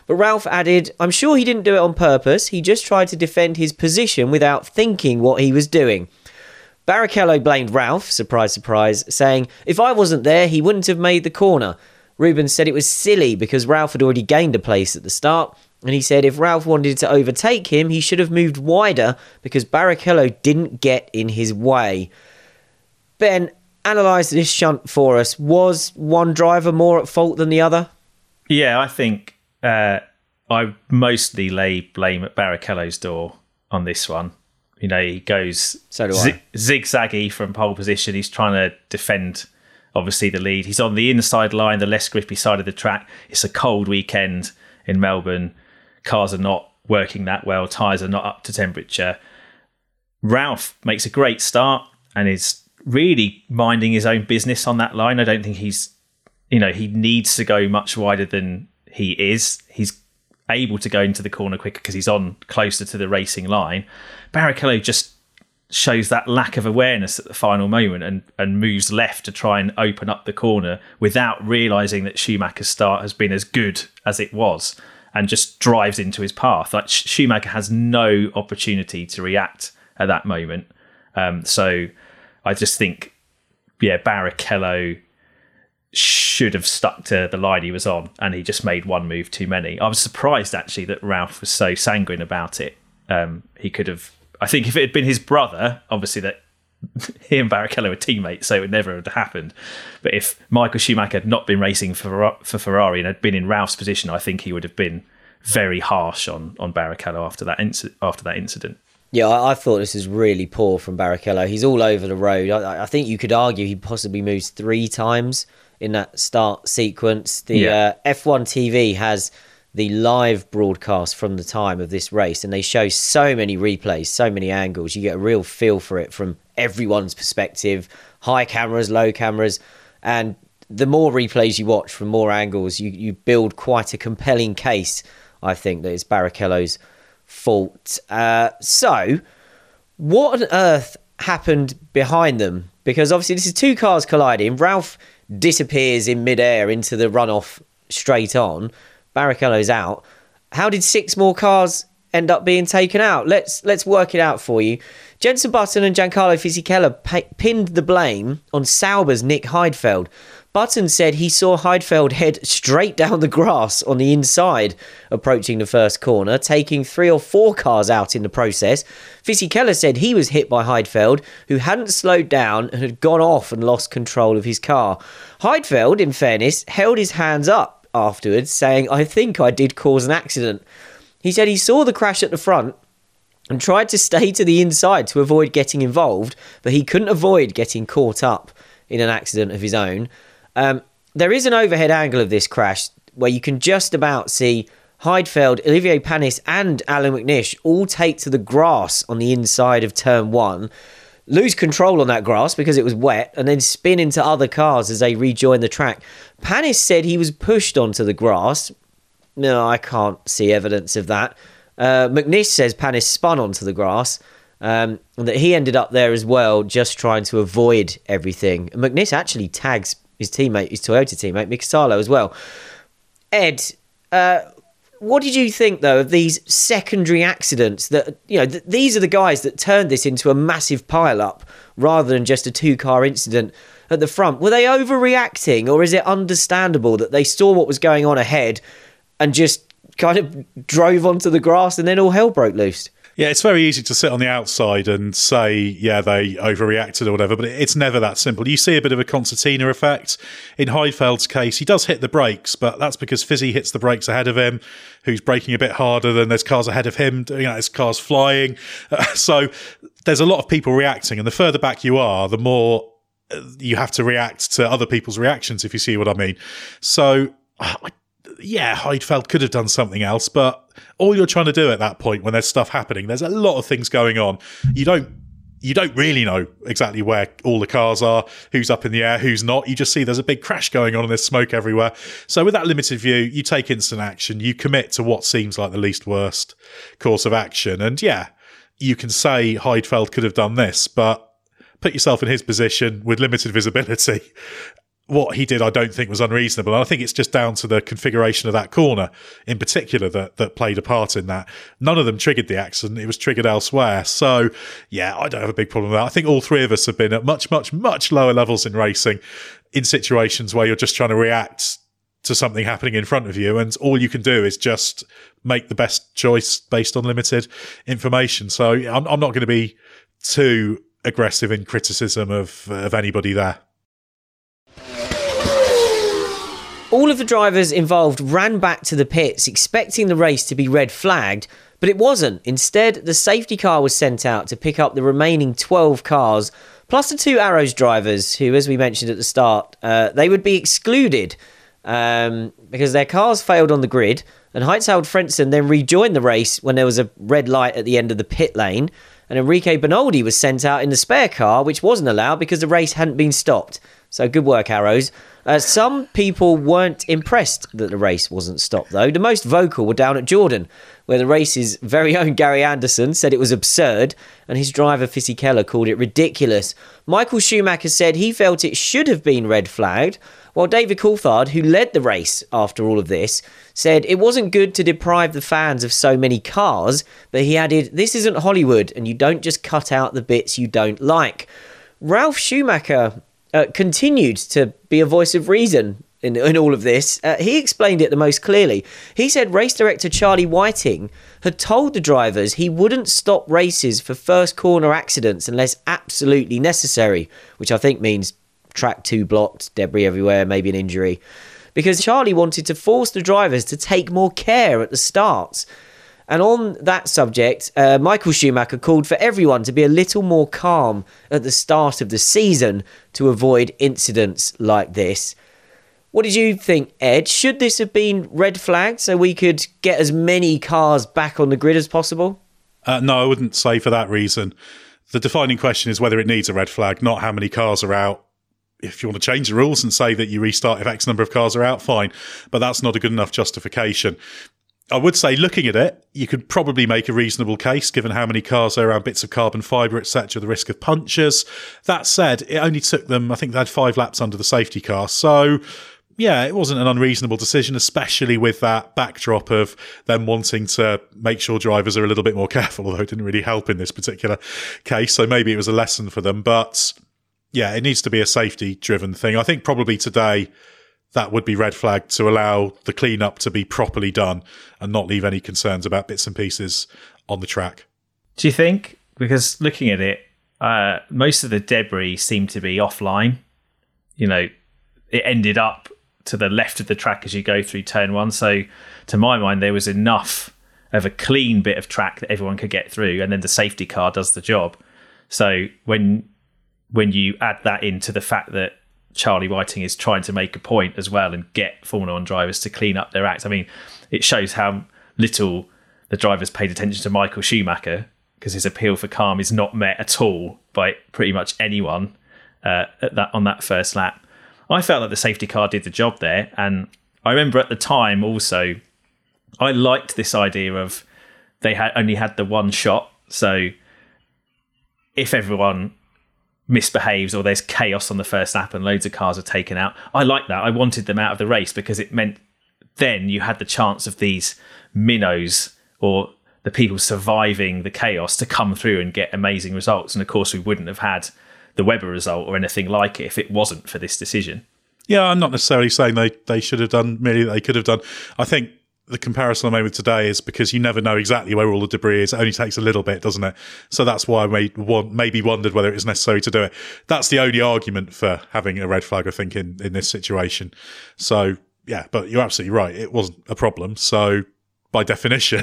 But Ralf added, I'm sure he didn't do it on purpose, he just tried to defend his position without thinking what he was doing. Barrichello blamed Ralf, surprise, surprise, saying, If I wasn't there, he wouldn't have made the corner. Rubens said it was silly because Ralf had already gained a place at the start, and he said if Ralf wanted to overtake him, he should have moved wider because Barrichello didn't get in his way. Ben, analyse this shunt for us. Was one driver more at fault than the other? Yeah, I think uh, I mostly lay blame at Barrichello's door on this one. You know, he goes so zi- zigzaggy from pole position. He's trying to defend, obviously, the lead. He's on the inside line, the less grippy side of the track. It's a cold weekend in Melbourne. Cars are not working that well. Tyres are not up to temperature. Ralf makes a great start and is really minding his own business on that line. I don't think he's, you know, he needs to go much wider than he is. He's able to go into the corner quicker because he's on closer to the racing line. Barrichello just shows that lack of awareness at the final moment and, and moves left to try and open up the corner without realizing that Schumacher's start has been as good as it was and just drives into his path. Like Schumacher has no opportunity to react at that moment. Um, so I just think, yeah, Barrichello should have stuck to the line he was on and he just made one move too many. I was surprised actually that Ralf was so sanguine about it. Um, he could have I think if it had been his brother, obviously that <laughs> he and Barrichello were teammates, so it would never have happened. But if Michael Schumacher had not been racing for for Ferrari and had been in Ralf's position, I think he would have been very harsh on on Barrichello after that inc- after that incident. Yeah, I, I, thought this was really poor from Barrichello. He's all over the road. I, I, think you could argue he possibly moves three times in that start sequence. The yeah. uh, F1 TV has the live broadcast from the time of this race and they show so many replays so many angles. You get a real feel for it from everyone's perspective. High cameras low cameras and the more replays you watch from more angles you, you build quite a compelling case i think that it's barrichello's fault. Uh, so what on earth happened behind them? Because obviously this is two cars colliding. Ralf disappears in midair into the runoff straight on Barrichello's out. How did six more cars end up being taken out? Let's let's work it out for you. Jenson Button and Giancarlo Fisichella pinned the blame on Sauber's Nick Heidfeld. Button said he saw Heidfeld head straight down the grass on the inside, approaching the first corner, taking three or four cars out in the process. Fisichella said he was hit by Heidfeld, who hadn't slowed down and had gone off and lost control of his car. Heidfeld, in fairness, held his hands up afterwards, saying, I think I did cause an accident. He said he saw the crash at the front and tried to stay to the inside to avoid getting involved, but he couldn't avoid getting caught up in an accident of his own. Um, there is an overhead angle of this crash where you can just about see Heidfeld, Olivier Panis, and Allan McNish all take to the grass on the inside of turn one lose control on that grass because it was wet, and then spin into other cars as they rejoin the track. Panis said he was pushed onto the grass. No, I can't see evidence of that. Uh, McNish says Panis spun onto the grass. Um, and that he ended up there as well, just trying to avoid everything. McNish actually tags his teammate, his Toyota teammate, Mika Salo, as well. Ed, uh, what did you think though of these secondary accidents that you know th- these are the guys that turned this into a massive pile up rather than just a two car incident at the front were they overreacting or is it understandable that they saw what was going on ahead and just kind of <laughs> drove onto the grass and then all hell broke loose yeah, it's very easy to sit on the outside and say, yeah, they overreacted or whatever, but it's never that simple. You see a bit of a concertina effect. In Heidfeld's case, he does hit the brakes, but that's because Fizzy hits the brakes ahead of him, who's braking a bit harder than there's cars ahead of him. You know, there's cars flying. Uh, <laughs> so there's a lot of people reacting, and the further back you are, the more uh, you have to react to other people's reactions, if you see what I mean. So, <sighs> I yeah, Heidfeld could have done something else, but all you're trying to do at that point when there's stuff happening, there's a lot of things going on. You don't you don't really know exactly where all the cars are, who's up in the air, who's not. You just see there's a big crash going on and there's smoke everywhere. So with that limited view, you take instant action, you commit to what seems like the least worst course of action. And yeah, you can say Heidfeld could have done this, but put yourself in his position with limited visibility what he did, I don't think was unreasonable. And I think it's just down to the configuration of that corner in particular that, that played a part in that. None of them triggered the accident. It was triggered elsewhere. So yeah, I don't have a big problem with that. I think all three of us have been at much, much, much lower levels in racing in situations where you're just trying to react to something happening in front of you. And all you can do is just make the best choice based on limited information. So I'm, I'm not going to be too aggressive in criticism of, of anybody there. All of the drivers involved ran back to the pits expecting the race to be red flagged, but it wasn't. Instead, the safety car was sent out to pick up the remaining 12 cars, plus the two Arrows drivers, who, as we mentioned at the start, uh, they would be excluded um, because their cars failed on the grid. And Heinz-Harald Frentzen then rejoined the race when there was a red light at the end of the pit lane. And Enrique Bernoldi was sent out in the spare car, which wasn't allowed because the race hadn't been stopped. So good work, Arrows. Uh, some people weren't impressed that the race wasn't stopped, though. The most vocal were down at Jordan, where the race's very own Gary Anderson said it was absurd, and his driver Fisichella called it ridiculous. Michael Schumacher said he felt it should have been red flagged, while David Coulthard, who led the race after all of this, said it wasn't good to deprive the fans of so many cars, but he added, This isn't Hollywood, and you don't just cut out the bits you don't like. Ralf Schumacher uh, continued to be a voice of reason in, in all of this. Uh, he explained it the most clearly. He said race director Charlie Whiting had told the drivers he wouldn't stop races for first corner accidents unless absolutely necessary, which I think means track two blocked, debris everywhere, maybe an injury. Because Charlie wanted to force the drivers to take more care at the starts. And on that subject, uh, Michael Schumacher called for everyone to be a little more calm at the start of the season to avoid incidents like this. What did you think, Ed? Should this have been red flagged so we could get as many cars back on the grid as possible? Uh, no, I wouldn't say for that reason. The defining question is whether it needs a red flag, not how many cars are out. If you want to change the rules and say that you restart if X number of cars are out, fine. But that's not a good enough justification. I would say, looking at it, you could probably make a reasonable case given how many cars are around bits of carbon fibre, etc., the risk of punctures. That said, it only took them, I think they had five laps under the safety car. So, yeah, it wasn't an unreasonable decision, especially with that backdrop of them wanting to make sure drivers are a little bit more <laughs> careful, although it didn't really help in this particular case. So maybe it was a lesson for them. But yeah, it needs to be a safety driven thing. I think probably today that would be red flag to allow the cleanup to be properly done and not leave any concerns about bits and pieces on the track. Do you think? Because looking at it, uh, most of the debris seemed to be offline. You know, it ended up to the left of the track as you go through turn one. So, to my mind, there was enough of a clean bit of track that everyone could get through, and then the safety car does the job. So when when you add that into the fact that Charlie Whiting is trying to make a point as well and get Formula One drivers to clean up their act. I mean, it shows how little the drivers paid attention to Michael Schumacher because his appeal for calm is not met at all by pretty much anyone uh, at that on that first lap. I felt like the safety car did the job there, and I remember at the time also, I liked this idea of they had only had the one shot, so if everyone misbehaves or there's chaos on the first lap and loads of cars are taken out. I like that. I wanted them out of the race because it meant then you had the chance of these minnows or the people surviving the chaos to come through and get amazing results. And of course, we wouldn't have had the Webber result or anything like it if it wasn't for this decision. Yeah, I'm not necessarily saying they, they should have done, merely they could have done. I think the comparison I made with today is because you never know exactly where all the debris is. It only takes a little bit, doesn't it? So that's why I made one, maybe wondered whether it was necessary to do it. That's the only argument for having a red flag, I think, in, in this situation. So, yeah, but you're absolutely right. It wasn't a problem. So, by <laughs> definition,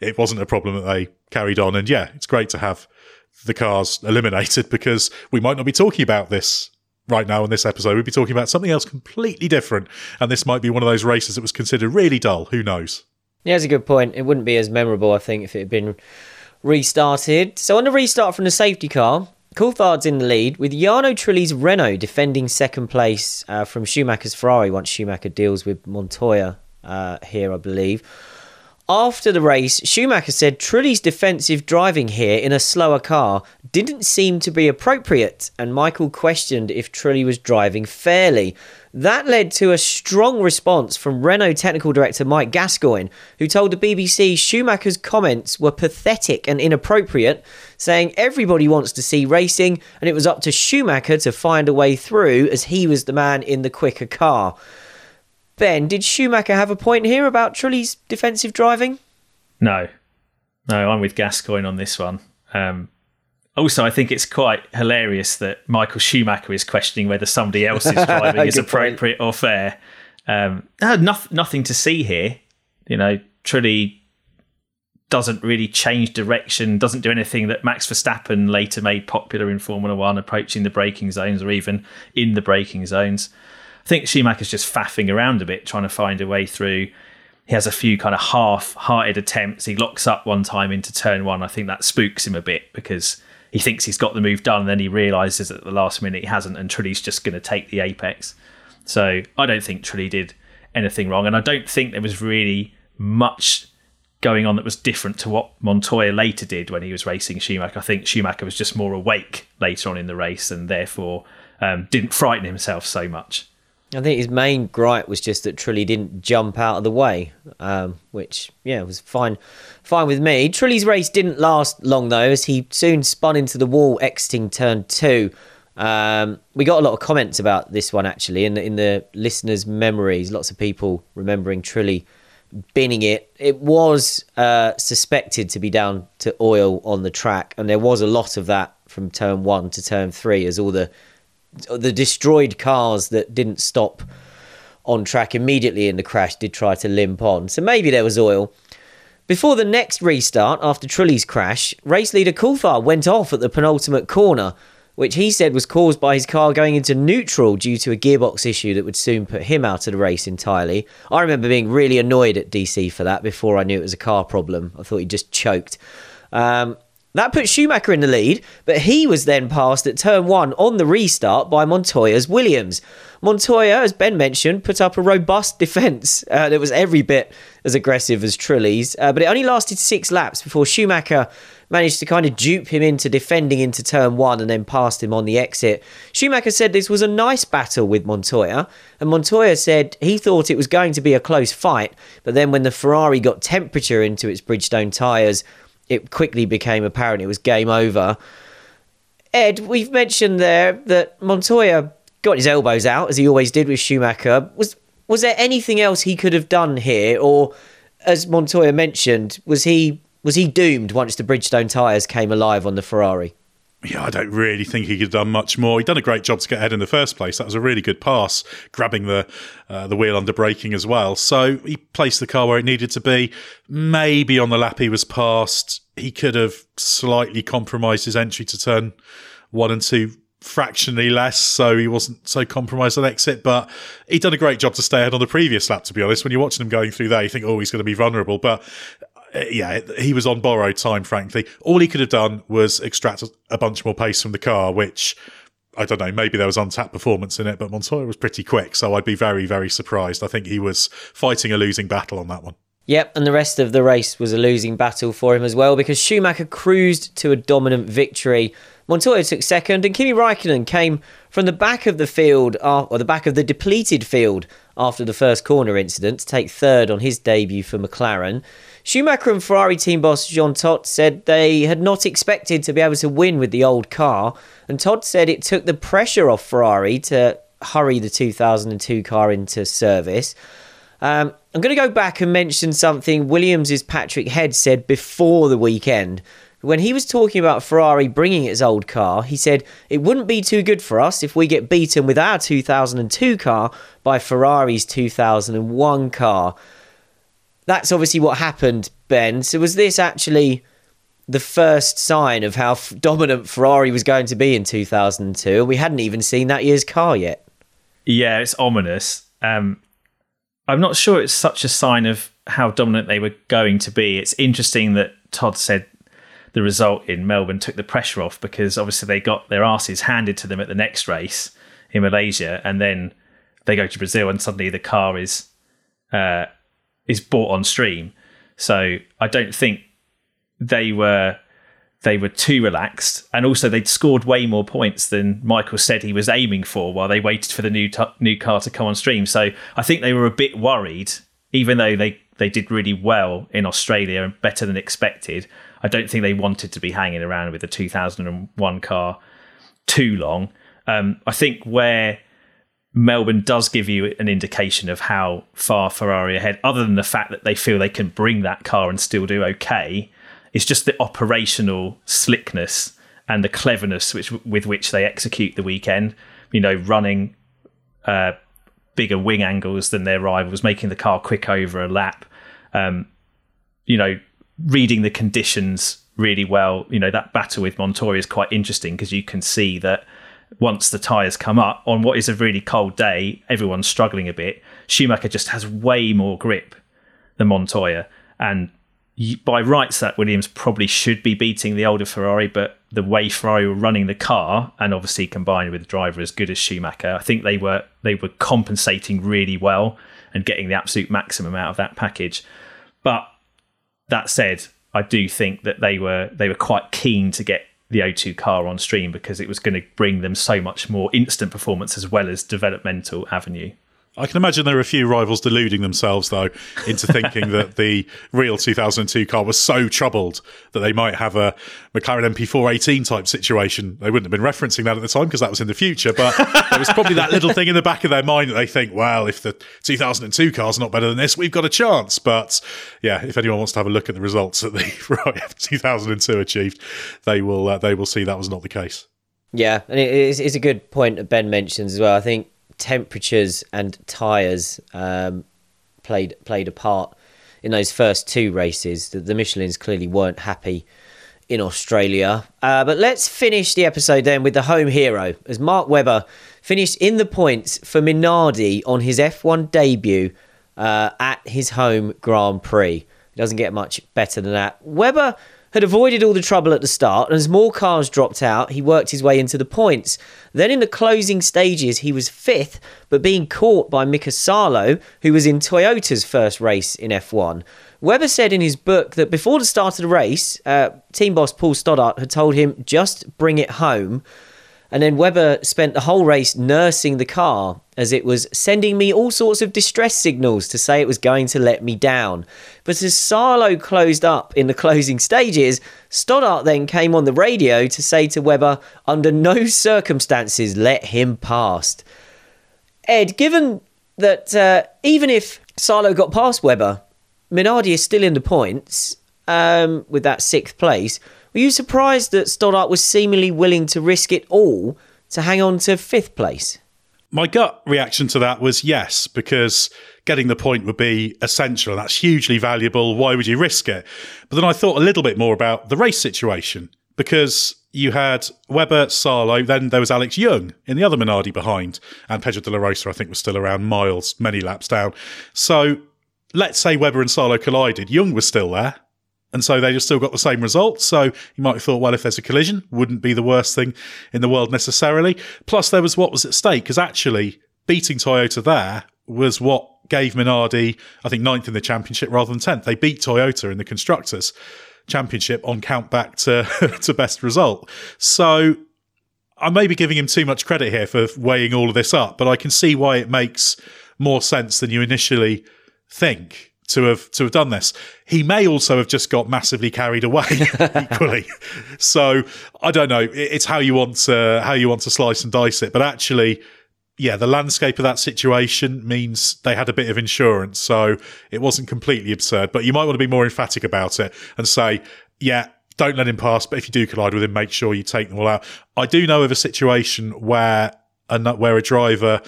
it wasn't a problem that they carried on. And yeah, it's great to have the cars <laughs> eliminated because we might not be talking about this right now in this episode, we'd be talking about something else completely different. And this might be one of those races that was considered really dull. Who knows? Yeah, that's a good point. It wouldn't be as memorable, I think, if it had been restarted. So on the restart from the safety car, Coulthard's in the lead with Jarno Trulli's Renault defending second place uh, from Schumacher's Ferrari once Schumacher deals with Montoya uh, here, I believe. After the race, Schumacher said Trulli's defensive driving here in a slower car didn't seem to be appropriate, and Michael questioned if Trulli was driving fairly. That led to a strong response from Renault technical director Mike Gascoigne, who told the BBC Schumacher's comments were pathetic and inappropriate, saying everybody wants to see racing and it was up to Schumacher to find a way through as he was the man in the quicker car. Ben, did Schumacher have a point here about Trulli's defensive driving? No, no, I'm with Gascoigne on this one. Um, also, I think it's quite hilarious that Michael Schumacher is questioning whether somebody else's <laughs> driving is appropriate point. or fair. Um, nothing, nothing to see here. You know, Trulli doesn't really change direction, doesn't do anything that Max Verstappen later made popular in Formula One, approaching the braking zones or even in the braking zones. I think Schumacher's just faffing around a bit, trying to find a way through. He has a few kind of half-hearted attempts. He locks up one time into turn one. I think that spooks him a bit because he thinks he's got the move done, and then he realizes at the last minute he hasn't, and Trulli's just going to take the apex. So I don't think Trulli did anything wrong, and I don't think there was really much going on that was different to what Montoya later did when he was racing Schumacher. I think Schumacher was just more awake later on in the race and therefore um, didn't frighten himself so much. I think his main gripe was just that Trulli didn't jump out of the way, um, which yeah was fine, fine with me. Trulli's race didn't last long though, as he soon spun into the wall exiting turn two. Um, we got a lot of comments about this one actually in the, in the listeners' memories. Lots of people remembering Trulli binning it. It was uh, suspected to be down to oil on the track, and there was a lot of that from turn one to turn three, as all the the destroyed cars that didn't stop on track immediately in the crash did try to limp on. So maybe there was oil. Before the next restart, after Trulli's crash, race leader Coulthard went off at the penultimate corner, which he said was caused by his car going into neutral due to a gearbox issue that would soon put him out of the race entirely. I remember being really annoyed at DC for that before I knew it was a car problem. I thought he just choked. Um, that put Schumacher in the lead, but he was then passed at turn one on the restart by Montoya's Williams. Montoya, as Ben mentioned, put up a robust <laughs> defence uh, that was every bit as aggressive as Trulli's, uh, but it only lasted six laps before Schumacher managed to kind of dupe him into defending into turn one and then passed him on the exit. Schumacher said this was a nice battle with Montoya, and Montoya said he thought it was going to be a close fight, but then when the Ferrari got temperature into its Bridgestone tyres, it quickly became apparent it was game over. Ed, we've mentioned there that Montoya got his elbows out as he always did with Schumacher. Was was there anything else he could have done here, or as Montoya mentioned, was he was he doomed once the Bridgestone tyres came alive on the Ferrari? Yeah, I don't really think he could have done much more. He'd done a great job to get ahead in the first place. That was a really good pass, grabbing the uh, the wheel under braking as well. So he placed the car where it needed to be. Maybe on the lap he was passed, he could have slightly compromised his entry to turn one and two fractionally less, so he wasn't so compromised on exit. But he'd done a great job to stay ahead on the previous lap. To be honest, when you're watching him going through there, you think, oh, he's going to be vulnerable. But Uh, yeah, he was on borrowed time, frankly. All he could have done was extract a bunch more pace from the car, which I don't know, maybe there was untapped performance in it, but Montoya was pretty quick. So I'd be very, very surprised. I think he was fighting a losing battle on that one. Yep, and the rest of the race was a losing battle for him as well because Schumacher cruised to a dominant victory. Montoya took second, and Kimi Raikkonen came from the back of the field, or the back of the depleted field after the first corner incident to take third on his debut for McLaren. Schumacher and Ferrari team boss Jean Todt said they had not expected to be able to win with the old car, and Todt said it took the pressure off Ferrari to hurry the 2002 car into service. Um, I'm going to go back and mention something Williams' Patrick Head said before the weekend. When he was talking about Ferrari bringing its old car, he said, It wouldn't be too good for us if we get beaten with our 2002 car by Ferrari's 2001 car that's obviously what happened, Ben. So was this actually the first sign of how f- dominant Ferrari was going to be in 2002? We hadn't even seen that year's car yet. Yeah, it's ominous. Um, I'm not sure it's such a sign of how dominant they were going to be. It's interesting that Todt said the result in Melbourne took the pressure off because obviously they got their asses handed to them at the next race in Malaysia, and then they go to Brazil and suddenly the car is uh, is bought on stream. So I don't think they were they were too relaxed, and also they'd scored way more points than Michael said he was aiming for while they waited for the new t- new car to come on stream. So I think they were a bit worried, even though they they did really well in Australia and better than expected. I don't think they wanted to be hanging around with the 2001 car too long. Um, I think where Melbourne does give you an indication of how far Ferrari ahead, other than the fact that they feel they can bring that car and still do okay. It's just the operational slickness and the cleverness which, with which they execute the weekend. You know, running uh, bigger wing angles than their rivals, making the car quick over a lap. Um, you know, reading the conditions really well. You know, that battle with Montoya is quite interesting because you can see that once the tyres come up on what is a really cold day, everyone's struggling a bit. Schumacher just has way more grip than Montoya. And by rights, that Williams probably should be beating the older Ferrari, but the way Ferrari were running the car, and obviously combined with a driver as good as Schumacher, I think they were they were compensating really well and getting the absolute maximum out of that package. But that said, I do think that they were they were quite keen to get the O2 car on stream because it was going to bring them so much more instant performance as well as developmental avenue. I can imagine there are a few rivals deluding themselves, though, into thinking that the real 2002 car was so troubled that they might have a McLaren MP4-18 type situation. They wouldn't have been referencing that at the time because that was in the future, but there was probably that little thing in the back of their mind that they think, well, if the 2002 car's not better than this, we've got a chance. But yeah, if anyone wants to have a look at the results that the <laughs> right 2002 achieved, they will uh, they will see that was not the case. Yeah, and it is, it's a good point that Ben mentions as well. I think temperatures and tyres um, played played a part in those first two races. The, the Michelins clearly weren't happy in Australia. Uh, but let's finish the episode then with the home hero, as Mark Webber finished in the points for Minardi on his F1 debut uh, at his home Grand Prix. It doesn't get much better than that. Webber had avoided all the trouble at the start, and as more cars dropped out, he worked his way into the points. Then in the closing stages, he was fifth, but being caught by Mika Salo, who was in Toyota's first race in F1. Webber said in his book that before the start of the race, uh, team boss Paul Stoddart had told him, just bring it home. And then Webber spent the whole race nursing the car as it was sending me all sorts of distress signals to say it was going to let me down. But as Salo closed up in the <laughs> closing stages, Stoddart then came on the radio to say to Webber, under no circumstances let him past. Ed, given that uh, even if Salo got past Webber, Minardi is still in the points um, with that sixth place. Were you surprised that Stoddart was seemingly willing to risk it all to hang on to fifth place? My gut reaction to that was yes, because getting the point would be essential and that's hugely valuable. Why would you risk it? But then I thought a little bit more about the race situation because you had Webber, Salo, then there was Alex Yoong in the other Minardi behind, and Pedro de la Rosa, I think, was still around miles, many laps down. So let's say Webber and Salo collided. Yoong was still there. And so they just still got the same result. So you might have thought, well, if there's a collision, wouldn't be the worst thing in the world necessarily. Plus, there was what was at stake because actually beating Toyota there was what gave Minardi, I think, ninth in the championship rather than tenth. They beat Toyota in the constructors championship on count back to <laughs> to best result. So I may be giving him too much credit here for weighing all of this up, but I can see why it makes more sense than you initially think to have to have done this. He may also have just got massively carried away <laughs> equally. So I don't know. It's how you want to how you want to slice and dice it. But actually, yeah, the landscape of that situation means they had a bit of insurance, so it wasn't completely absurd. But you might want to be more emphatic about it and say, yeah. Don't let him pass, but if you do collide with him, make sure you take them all out. I do know of a situation where a, where a driver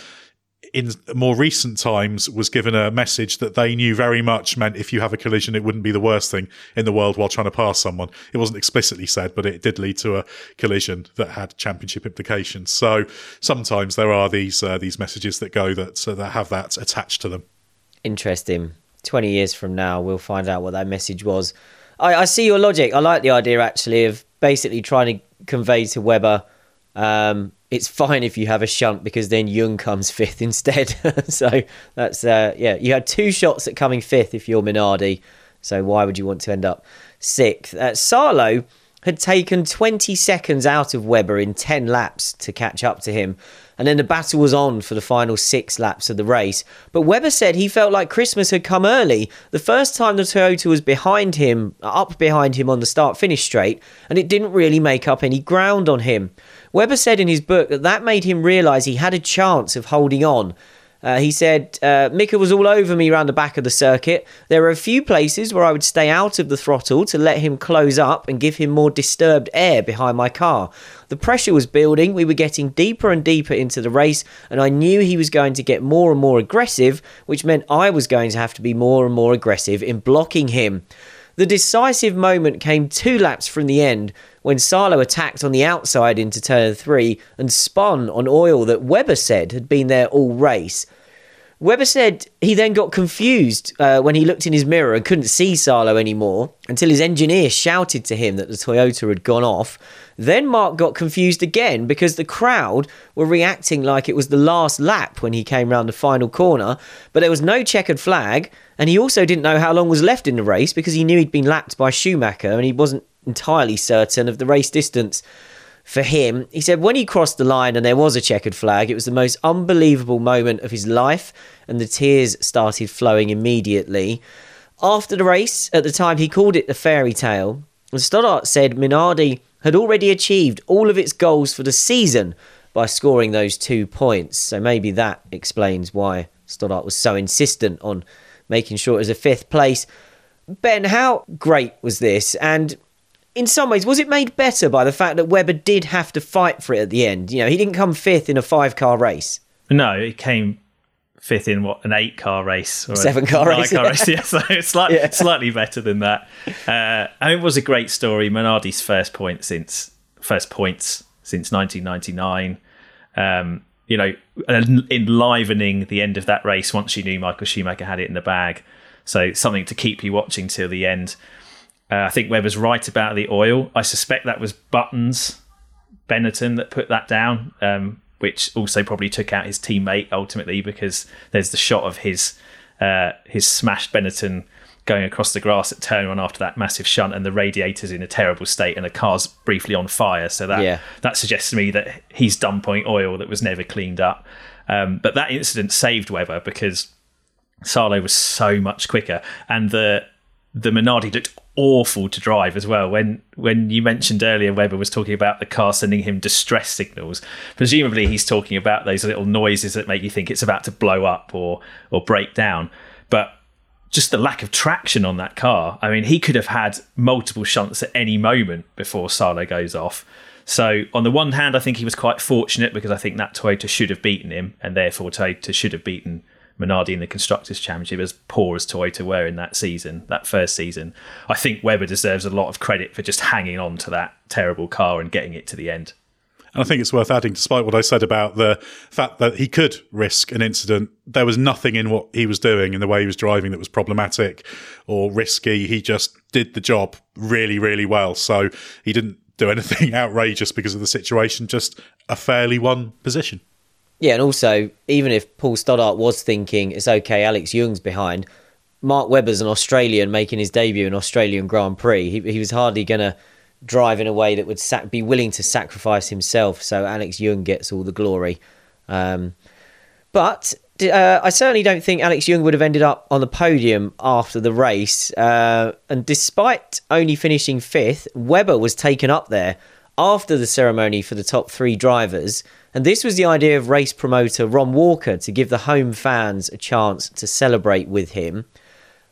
in more recent times was given a message that they knew very much meant if you have a collision, it wouldn't be the worst thing in the world while trying to pass someone. It wasn't explicitly said, but it did lead to a collision that had championship implications. So sometimes there are these uh, these messages that go that uh, that have that attached to them. Interesting. Twenty years from now, we'll find out what that message was. I, I see your logic. I like the idea actually of basically trying to convey to Webber. Um, it's fine if you have a shunt because then Yoong comes <laughs> fifth instead. <laughs> so that's uh, yeah, you had two shots at coming fifth if you're Minardi. So why would you want to end up sixth? Uh, Salo had taken 20 seconds out of Webber in 10 laps to catch up to him. And then the battle was on for the final six laps of the race. But Webber said he felt like Christmas had come early. The first time the Toyota was behind him, up behind him on the start finish straight, and it didn't really make up any ground on him. Webber said in his book that that made him realise he had a chance of holding on. Uh, he said, uh, Mika was all over me around the back of the circuit. There were a few places where I would stay out of the throttle to let him close up and give him more disturbed air behind my car. The pressure was building, we were getting deeper and deeper into the race, and I knew he was going to get more and more aggressive, which meant I was going to have to be more and more aggressive in blocking him. The decisive moment came two laps from the end when Salo attacked on the outside into turn three and spun on oil that Webber said had been there all race. Webber said he then got confused uh, when he looked in his mirror and couldn't see Salo anymore until his engineer shouted to him that the Toyota had gone off. Then Mark got confused again because the crowd were reacting like it was the last lap when he came round the final corner, but there was no checkered flag, and he also didn't know how long was left in the race because he knew he'd been lapped by Schumacher and he wasn't entirely certain of the race distance for him. He said when he crossed the line and there was a checkered flag, it was the most unbelievable moment of his life, and the tears started flowing immediately. After the race, at the time, he called it the fairy tale. And Stoddart said Minardi had already achieved all of its goals for the season by scoring those two points. So maybe that explains why Stoddart was so insistent on making sure it was a fifth place. Ben, how great was this? And in some ways, was it made better by the fact that Webber did have to fight for it at the end? You know, he didn't come fifth in a five car race. No, he came fifth in what an eight car race or seven car race. Car race. <laughs> Yeah, so it's slightly, yeah. slightly better than that. Uh, and it was a great story. Minardi's first point since first points since 1999. Um, you know, enlivening the end of that race once you knew Michael Schumacher had it in the bag. So something to keep you watching till the end. Uh, I think Webber's right about the oil. I suspect that was Button's, Benetton that put that down, um, which also probably took out his teammate ultimately because there's the shot of his uh, his smashed Benetton going across the grass at turn one after that massive shunt and the radiator's in a terrible state and the car's briefly on fire. So that yeah. that suggests to me that he's dumping oil that was never cleaned up. Um, but that incident saved Webber because Salo was so much quicker and the the Minardi looked awful to drive as well. When when you mentioned earlier, Webber was talking about the car sending him distress signals. Presumably, he's talking about those little noises that make you think it's about to blow up or or break down. But just the lack of traction on that car. I mean, he could have had multiple shunts at any moment before Salo goes off. So, on the one hand, I think he was quite fortunate because I think that Toyota should have beaten him, and therefore Toyota should have beaten Minardi in the Constructors' Championship, as poor as Toyota were in that season, that first season. I think Webber deserves a lot of credit for just hanging on to that terrible car and getting it to the end. And I think it's worth adding, despite what I said about the fact that he could risk an incident, there was nothing in what he was doing in the way he was driving that was problematic or risky. He just did the job really, really well. So he didn't do anything <laughs> outrageous because of the situation, just a fairly won position. Yeah, and also, even if Paul Stoddart was thinking it's okay, Alex Yoong's behind, Mark Webber's an Australian making his debut in Australian Grand Prix. He, he was hardly going to drive in a way that would sac- be willing to sacrifice himself, so Alex Yoong gets all the glory. Um, but uh, I certainly don't think Alex Yoong would have ended up on the podium after the race. Uh, and despite only finishing fifth, Webber was taken up there after the ceremony for the top three drivers. And this was the idea of race promoter Ron Walker to give the home fans a chance to celebrate with him.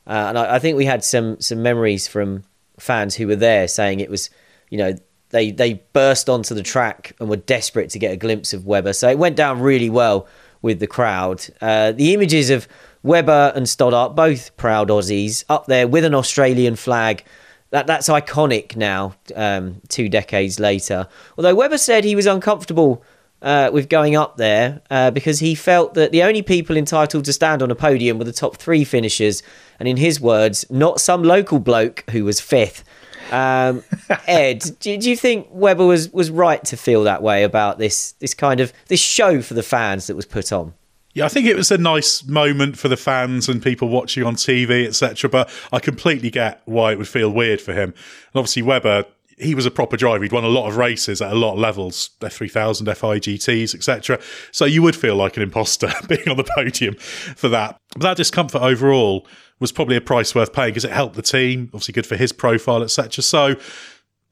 Uh, and I, I, think we had some some memories from fans who were there saying it was, you know, they they burst onto the track and were desperate to get a glimpse of Webber. So it went down really well with the crowd. Uh, the images of Webber and Stoddart, both proud Aussies, up there with an Australian flag that that's iconic now, um, two decades later. Although Webber said he was uncomfortable uh, with going up there uh, because he felt that the only people entitled to stand on a podium were the top three finishers, and in his words, not some local bloke who was fifth. Um, <laughs> Ed, do, do, you think Webber was, was right to feel that way about this this kind of this show for the fans that was put on? Yeah, I think it was a nice moment for the fans and people watching on TV, etc. But I completely get why it would feel weird for him. And obviously, Webber, he was a proper driver. He'd won a lot of races at a lot of levels, F3000, FIGTs, etc. So you would feel like an imposter <laughs> being on the podium for that. But that discomfort overall was probably a price worth paying because it helped the team. Obviously, good for his profile, etc. So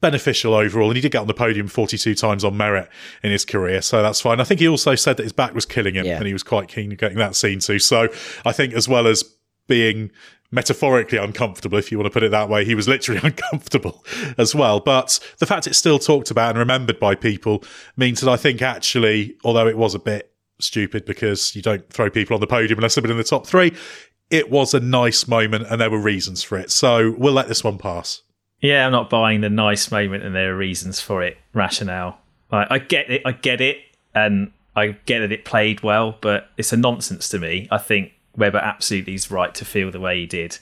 beneficial overall. And he did get on the podium 42 times on merit in his career. So that's fine. I think he also said that his back was killing him yeah. and he was quite keen on getting that seen to. So I think as well as being metaphorically uncomfortable, if you want to put it that way, he was literally <laughs> uncomfortable as well. But the fact it's still talked about and remembered by people means that I think actually, although it was a bit stupid because you don't throw people on the podium unless they've been in the top three, it was a nice moment and there were reasons for it. So we'll let this one pass. Yeah, I'm not buying the nice moment and there are reasons for it rationale. Like, I get it, I get it, and I get that it played well, but it's a nonsense to me. I think Webber absolutely is right to feel the way he did.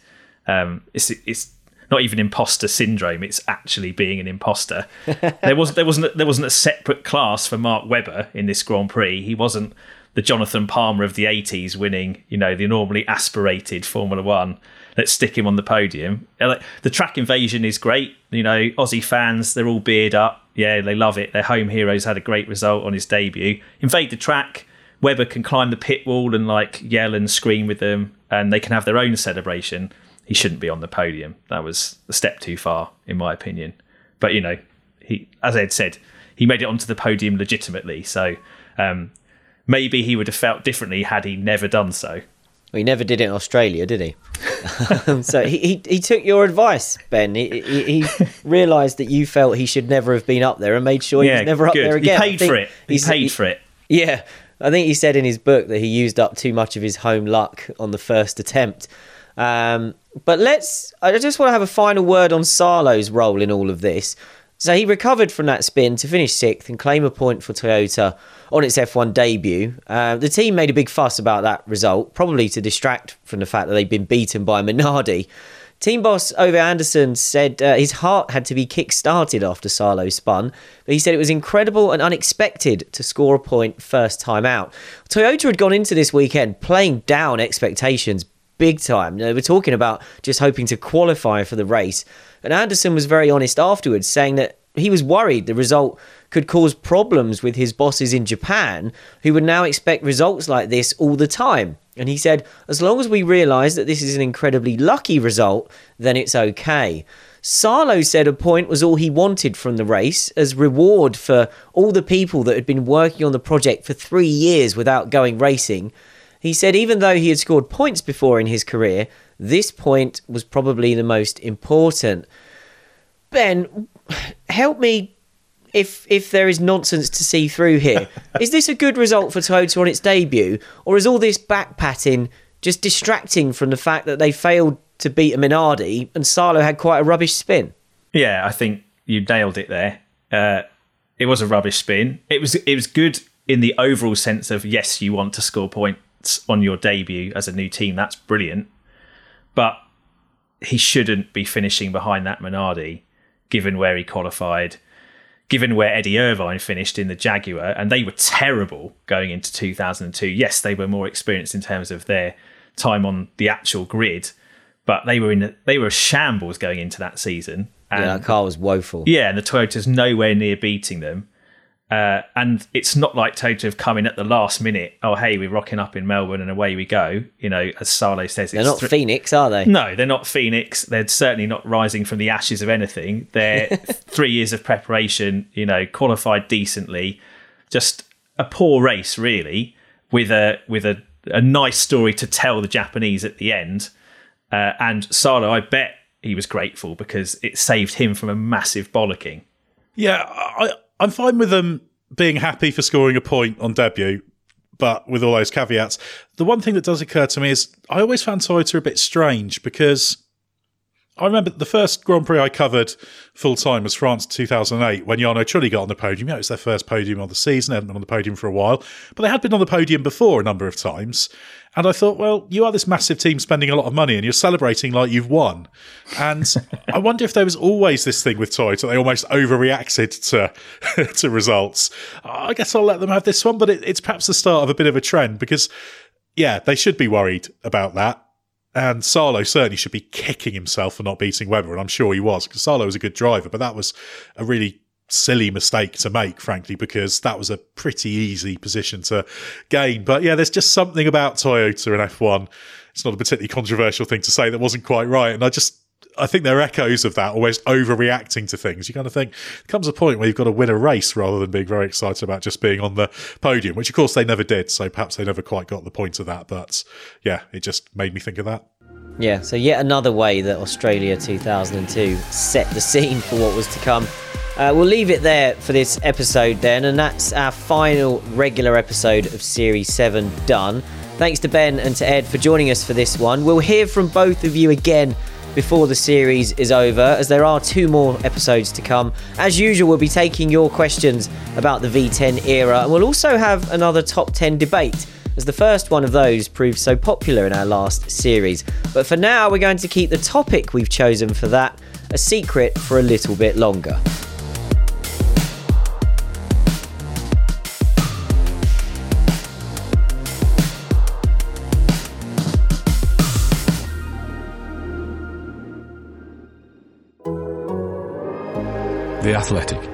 Um, it's it's not even imposter syndrome. It's actually being an imposter. <laughs> there was there wasn't there wasn't a separate class for Mark Webber in this Grand Prix. He wasn't the Jonathan Palmer of the '80s winning, you know, the normally aspirated Formula One. Let's stick him on the podium. The track invasion is great. You know, Aussie fans they're all beered up. Yeah, they love it. Their home heroes had a great result on his debut. Invade the track. Webber can climb the pit wall and like yell and scream with them, and they can have their own celebration he shouldn't be on the podium. That was a step too far, in my opinion. But you know, he, as Ed said, he made it onto the podium legitimately. So um, maybe he would have felt differently had he never done so. Well, he never did it in Australia, did he? <laughs> so he, he, he took your advice, Ben. He, he, he realised that you felt he should never have been up there and made sure yeah, he was never up there again. He paid for it. He paid for it. Yeah, I think he said in his book that he used up too much of his home luck on the first attempt. Um, but let's. I just want to have a final word on Salo's role in all of this. So he recovered from that spin to finish sixth and claim a point for Toyota on its F1 debut. Uh, the team made a big fuss about that result, probably to distract from the fact that they'd been beaten by Minardi. Team boss Ove Andersson said uh, his heart had to be kick-started after Salo spun, but he said it was incredible and unexpected to score a point first time out. Toyota had gone into this weekend playing down expectations big time. They were talking about just hoping to qualify for the race. And Andersson was very honest afterwards, saying that he was worried the result could cause problems with his bosses in Japan, who would now expect results like this all the time. And he said, as long as we realise that this is an incredibly lucky result, then it's okay. Salo said a point was all he wanted from the race as reward for all the people that had been working on the project for three years without going racing. He said even though he had scored points before in his career, this point was probably the most important. Ben, help me if if there is nonsense to see through here. <laughs> is this a good result for Toyota on its debut, or is all this back patting just distracting from the fact that they failed to beat a Minardi and Salo had quite a rubbish spin? Yeah, I think you nailed it there. Uh, it was a rubbish spin. It was it was good in the overall sense of yes, you want to score points on your debut as a new team, that's brilliant. But he shouldn't be finishing behind that Minardi, given where he qualified, given where Eddie Irvine finished in the Jaguar, and they were terrible going into 2002. Yes, they were more experienced in terms of their time on the actual grid, but they were in they were a shambles going into that season. And, yeah, that car was woeful. Yeah, and the Toyota's nowhere near beating them. Uh, and it's not like Toto have come in at the last minute. Oh, hey, we're rocking up in Melbourne and away we go. You know, as Salo says, they're not th- Phoenix, are they? No, they're not Phoenix. They're certainly not rising from the ashes of anything. They're <laughs> three years of preparation. You know, qualified decently. Just a poor race, really, with a with a, a nice story to tell the Japanese at the end. Uh, and Salo, I bet he was grateful because it saved him from a massive bollocking. Yeah, I, I'm fine with them being happy for scoring a point on debut, but with all those caveats. The one thing that does occur to me is I always found Toyota a bit strange because I remember the first Grand Prix I covered full time was France 2008 when Jarno Trulli got on the podium. Yeah, it was their first podium of the season. They hadn't been on the podium for a while, but they had been on the podium before a number of times. And I thought, well, you are this massive team spending a lot of money and you're celebrating like you've won. And I wonder if there was always this thing with Toyota, that they almost overreacted to, <laughs> to results. I guess I'll let them have this one, but it, it's perhaps the start of a bit of a trend because, yeah, they should be worried about that. And Salo certainly should be kicking himself for not beating Webber, and I'm sure he was because Salo was a good driver, but that was a really silly mistake to make, frankly, because that was a pretty easy position to gain. But yeah, there's just something about Toyota and F1. It's not a particularly controversial thing to say that wasn't quite right, and I just I think they're echoes of that, almost overreacting to things. You kind of think comes a point where you've got to win a race rather than being very excited about just being on the podium, which of course they never did. So perhaps they never quite got the point of that. But yeah, it just made me think of that. Yeah, so yet another way that Australia 2002 set the scene for what was to come. Uh, we'll leave it there for this episode then, and that's our final regular episode of Series 7 done. Thanks to Ben and to Ed for joining us for this one. We'll hear from both of you again before the series is over, as there are two more episodes to come. As usual, we'll be taking your questions about the V10 era, and we'll also have another top 10 debate, as the first one of those proved so popular in our last series. But for now, we're going to keep the topic we've chosen for that a secret for a little bit longer. The Athletic.